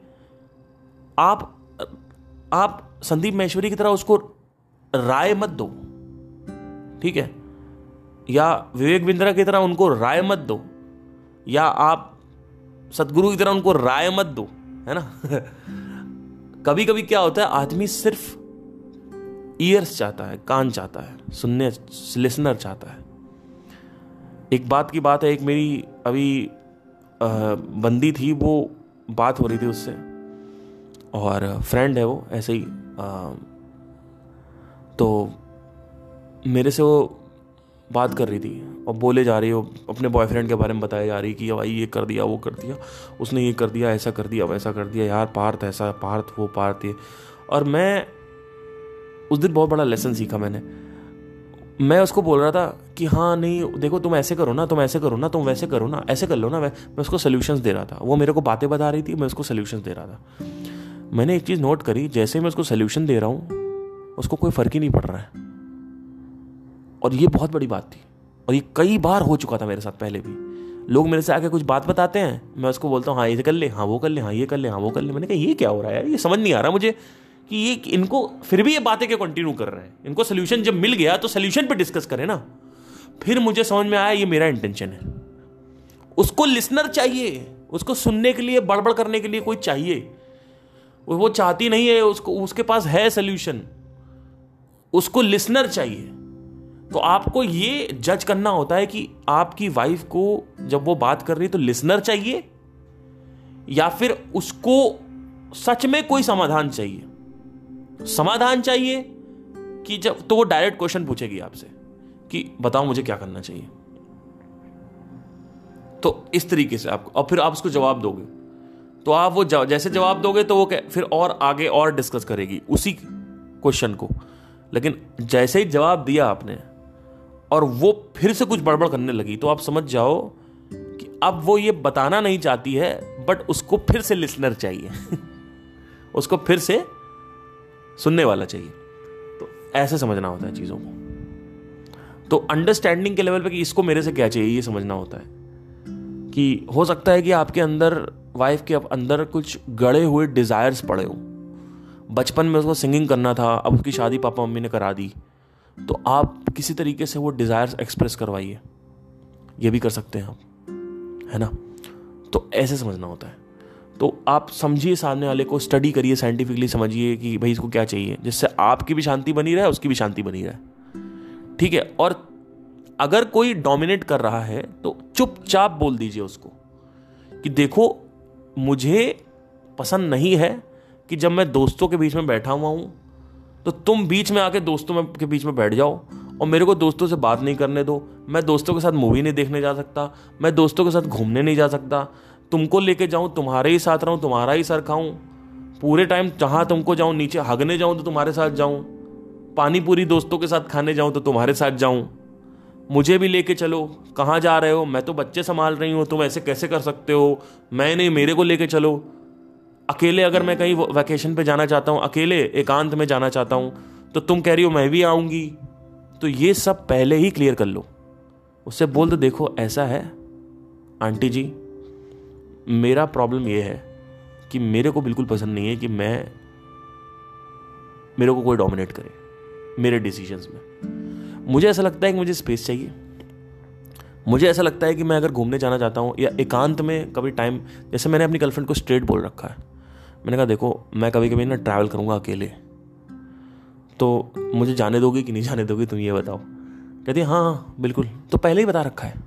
आप आप संदीप महेश्वरी की तरह उसको राय मत दो, ठीक है? या विवेक बिंद्रा की तरह उनको राय मत दो, या आप सदगुरु की तरह उनको राय मत दो, है ना? कभी कभी क्या होता है, आदमी सिर्फ़ ईयर्स चाहता है कान चाहता है सुनने लिसनर चाहता है। एक बात की बात है एक मेरी अभी बंदी थी वो बात हो रही थी उससे। और फ्रेंड है वो ऐसे ही आ, तो मेरे से वो बात कर रही थी। और बोले जा रही हो अपने बॉयफ्रेंड के बारे में बताया जा रही कि भाई ये कर दिया वो कर दिया उसने ये कर दिया ऐसा कर दिया वैसा कर दिया यार पार्थ ऐसा पार्थ वो पार्थ ये। और मैं उस दिन बहुत बड़ा लेसन सीखा मैंने। मैं उसको बोल रहा था कि हाँ नहीं, देखो, तुम ऐसे करो ना, तुम ऐसे करो ना, तुम वैसे करो ना, ऐसे कर लो ना, मैं मैं उसको सोल्यूशंस दे रहा था। वो मेरे को बातें बता रही थी, मैं उसको सोल्यूशंस दे रहा था। मैंने एक चीज़ नोट करी, जैसे मैं उसको सोल्यूशन दे रहा हूँ, उसको कोई फ़र्क ही नहीं पड़ रहा है। और ये बहुत बड़ी बात थी। और ये कई बार हो चुका था मेरे साथ पहले भी। लोग मेरे से आके कुछ बात बताते हैं, मैं उसको बोलता हूँ हाँ ये कर ले हाँ वो कर ले हाँ ये कर ले हाँ वो कर ले। मैंने कहा, ये क्या हो रहा है यार? ये समझ नहीं आ रहा मुझे। कि ये इनको फिर भी ये बातें क्यों कंटिन्यू कर रहे हैं? इनको सोल्यूशन जब मिल गया तो सोल्यूशन पे डिस्कस करें ना। फिर मुझे समझ में आया, ये मेरा इंटेंशन है। उसको लिसनर चाहिए, उसको सुनने के लिए, बड़बड़ करने के लिए कोई चाहिए। वो चाहती नहीं है, उसको, उसके पास है सोल्यूशन उसको लिसनर चाहिए। तो आपको ये जज करना होता है कि आपकी वाइफ को जब वो बात कर रही है तो लिसनर चाहिए? या फिर उसको सच में कोई समाधान चाहिए? समाधान चाहिए कि जब तो वो डायरेक्ट क्वेश्चन पूछेगी आपसे कि बताओ मुझे क्या करना चाहिए। तो इस तरीके से आपको, और फिर आप उसको जवाब दोगे। तो आप वो जैसे जवाब दोगे तो वो फिर और आगे और डिस्कस करेगी उसी क्वेश्चन को। लेकिन जैसे ही जवाब दिया आपने, और वो फिर से कुछ बड़बड़ करने लगी तो आप समझ जाओ कि अब वो ये बताना नहीं चाहती है बट उसको फिर से लिसनर चाहिए। उसको फिर से सुनने वाला चाहिए। तो ऐसे समझना होता है चीज़ों को। तो अंडरस्टैंडिंग के लेवल पे कि इसको मेरे से क्या चाहिए, ये समझना होता है। कि हो सकता है कि आपके अंदर वाइफ के अंदर कुछ गड़े हुए डिज़ायर्स पड़े हो। बचपन में उसको सिंगिंग करना था, अब उसकी शादी पापा मम्मी ने करा दी। तो आप किसी तरीके से वो डिज़ायर्स एक्सप्रेस करवाइए। ये भी कर सकते हैं आप। है ना? तो ऐसे समझना होता है। तो आप समझिए सामने वाले को स्टडी करिए साइंटिफिकली समझिए कि भाई इसको क्या चाहिए, जिससे आपकी भी शांति बनी रहे, उसकी भी शांति बनी रहे। ठीक है, और अगर कोई डोमिनेट कर रहा है तो चुपचाप बोल दीजिए उसको कि देखो, मुझे पसंद नहीं है कि जब मैं दोस्तों के बीच में बैठा हुआ हूँ तो तुम बीच में आके दोस्तों में के बीच में बैठ जाओ और मेरे को दोस्तों से बात नहीं करने दो। मैं दोस्तों के साथ मूवी नहीं देखने जा सकता, मैं दोस्तों के साथ घूमने नहीं जा सकता। तुमको लेके जाऊँ, तुम्हारे ही साथ रहूँ, तुम्हारा ही सर खाऊं। पूरे टाइम जहाँ तुमको जाऊँ, नीचे हगने जाऊँ तो तुम्हारे साथ जाऊँ। पानी पूरी दोस्तों के साथ खाने जाऊँ तो तुम्हारे साथ जाऊँ। मुझे भी लेके चलो। कहाँ जा रहे हो? मैं तो बच्चे संभाल रही हूँ, तुम ऐसे कैसे कर सकते हो? मैं नहीं, मेरे को लेके चलो। अकेले अगर मैं कहीं वैकेशन पे जाना चाहता हूँ, अकेले एकांत में जाना चाहता हूँ तो तुम कह रही हो, मैं भी आऊँगी। तो ये सब पहले ही क्लियर कर लो। उससे बोल दो देखो, ऐसा है? आंटी जी मेरा प्रॉब्लम ये है कि मेरे को बिल्कुल पसंद नहीं है कि मैं मेरे को कोई डोमिनेट करे, मेरे डिसीजंस में। मुझे ऐसा लगता है कि मुझे स्पेस चाहिए। मुझे ऐसा लगता है कि मैं अगर घूमने जाना चाहता हूँ या एकांत में कभी टाइम जैसे मैंने अपनी गर्लफ्रेंड को स्ट्रेट बोल रखा है। मैंने कहा, देखो, मैं कभी कभी ना ट्रैवल करूँगा अकेले। तो मुझे जाने दोगे कि नहीं जाने दोगे, तुम ये बताओ? कहती हाँ हाँ बिल्कुल। तो पहले ही बता रखा है।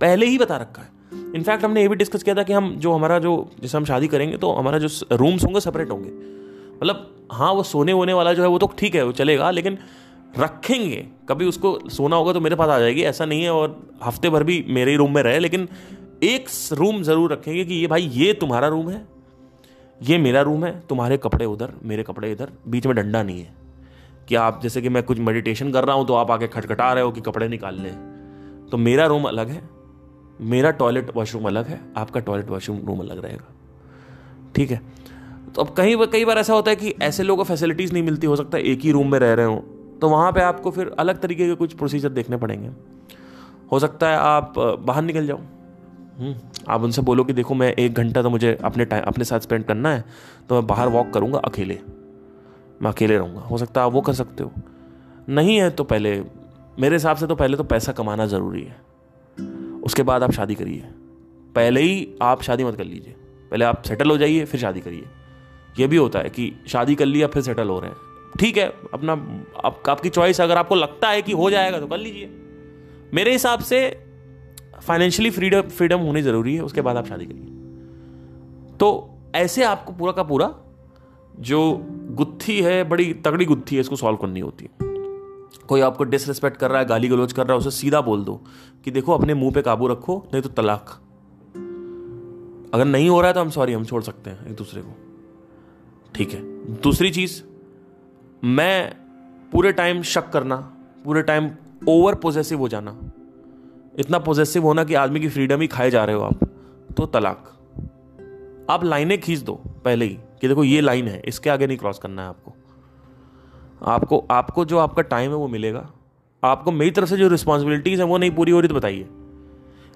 पहले ही बता रखा है। इनफैक्ट हमने ये भी डिस्कस किया था कि हम जो हमारा जो, जैसे हम शादी करेंगे तो हमारा जो रूम्स होंगे सेपरेट होंगे। मतलब हाँ वो सोने वोने वाला जो है वो तो ठीक है, वो चलेगा, लेकिन रखेंगे, कभी उसको सोना होगा तो मेरे पास आ जाएगी, ऐसा नहीं है और हफ़्ते भर भी मेरे ही रूम में रहे, लेकिन एक रूम ज़रूर रखेंगे कि ये भाई, ये तुम्हारा रूम है, ये मेरा रूम है, तुम्हारे कपड़े उधर, मेरे कपड़े इधर, बीच में डंडा नहीं है। कि आप, जैसे कि मैं कुछ मेडिटेशन कर रहा हूँ तो आप आके खटखटा रहे हो कि कपड़े निकाल लें। तो मेरा रूम अलग है मेरा टॉयलेट वॉशरूम अलग है आपका टॉयलेट वॉशरूम रूम अलग रहेगा। ठीक है? तो अब कहीं कई बार ऐसा होता है कि ऐसे लोगों को फैसिलिटीज़ नहीं मिलती हो सकता है एक ही रूम में रह रहे हो। तो वहाँ पे आपको फिर अलग तरीके के कुछ प्रोसीजर देखने पड़ेंगे। हो सकता है आप बाहर निकल जाओ। हम्म, आप उनसे बोलो कि देखो मैं एक घंटा तो मुझे अपने टाइम अपने साथ स्पेंड करना है तो मैं बाहर वॉक करूँगा अकेले। मैं अकेले रहूँगा। हो सकता है आप वो कर सकते हो। नहीं है तो पहले मेरे हिसाब से तो पहले तो पैसा कमाना ज़रूरी है। उसके बाद आप शादी करिए। पहले ही आप शादी मत कर लीजिए। पहले आप सेटल हो जाइए फिर शादी करिए। ये भी होता है कि शादी कर लिया फिर सेटल हो रहे हैं। ठीक है अपना आप, आपकी चॉइस अगर आपको लगता है कि हो जाएगा तो कर लीजिए। मेरे हिसाब से फाइनेंशियली फ्रीडम फ्रीडम होनी ज़रूरी है उसके बाद आप शादी करिए। तो ऐसे आपको पूरा का पूरा जो गुत्थी है बड़ी तगड़ी गुत्थी है इसको सॉल्व करनी होती है। कोई आपको डिसरिस्पेक्ट कर रहा है गाली गलोच कर रहा है, उसे सीधा बोल दो कि देखो, अपने मुँह पे काबू रखो, नहीं तो तलाक। अगर नहीं हो रहा है तो हम सॉरी हम छोड़ सकते हैं एक दूसरे को। ठीक है। दूसरी चीज़, मैं पूरे टाइम शक करना, पूरे टाइम ओवर पोजेसिव हो जाना। इतना पोजेसिव होना कि आदमी की फ्रीडम ही खाए जा रहे हो आप तो तलाक। आप लाइनें खींच दो, पहले ही, कि देखो ये लाइन है, इसके आगे नहीं क्रॉस करना है आपको। आपको आपको जो आपका टाइम है वो मिलेगा। आपको मेरी तरफ़ से जो रिस्पॉन्सिबिलिटीज़ हैं वो नहीं पूरी हो रही तो बताइए।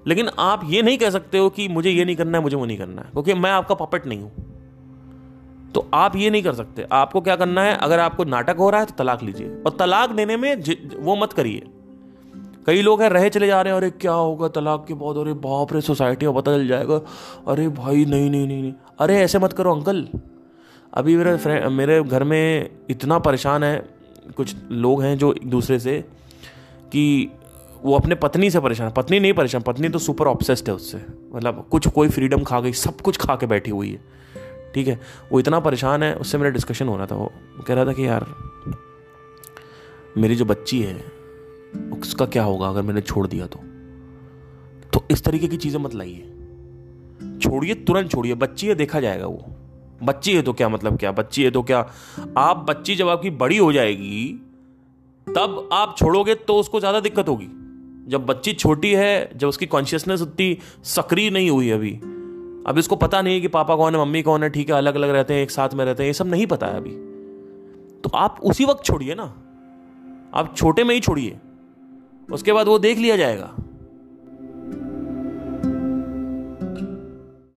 लेकिन आप ये नहीं कह सकते हो कि मुझे ये नहीं करना है, मुझे वो नहीं करना है, क्योंकि मैं आपका पपेट नहीं हूँ। तो आप ये नहीं कर सकते। आपको क्या करना है? अगर आपको नाटक हो रहा है तो तलाक लीजिए। और तलाक देने में वो मत करिए। कई लोग हैं, रहे चले जा रहे हैं, अरे क्या होगा तलाक के बाद? अरे बाप रे सोसाइटी में पता चल जाएगा। अरे भाई, नहीं नहीं नहीं नहीं। अरे ऐसे मत करो, अंकल। अभी मेरे मेरे घर में इतना परेशान है, कुछ लोग हैं जो एक दूसरे से, कि वो अपने पत्नी से परेशान पत्नी नहीं परेशान, पत्नी तो सुपर ऑब्सेस्ड है उससे। मतलब कुछ कोई फ्रीडम खा गई सब कुछ खा के बैठी हुई है। ठीक है? वो इतना परेशान है, उससे मेरा डिस्कशन हो रहा था। वो कह रहा था कि यार, मेरी जो बच्ची है, उसका क्या होगा अगर मैंने छोड़ दिया तो? तो इस तरीके की चीज़ें मत लाइए। छोड़िए, तुरंत छोड़िए। बच्ची है, देखा जाएगा वो। बच्ची है तो क्या मतलब क्या? बच्ची है तो क्या? आप बच्ची जब आपकी बड़ी हो जाएगी, तब आप छोड़ोगे तो उसको ज़्यादा दिक्कत होगी। जब बच्ची छोटी है, जब उसकी कॉन्शियसनेस उतनी सक्रिय नहीं हुई अभी। अब इसको पता नहीं है कि पापा कौन है, मम्मी कौन है, ठीक है अलग अलग रहते हैं, एक साथ में रहते हैं, ये सब नहीं पता है अभी। तो आप उसी वक्त छोड़िए ना। आप छोटे में ही छोड़िए। उसके बाद वो देख लिया जाएगा।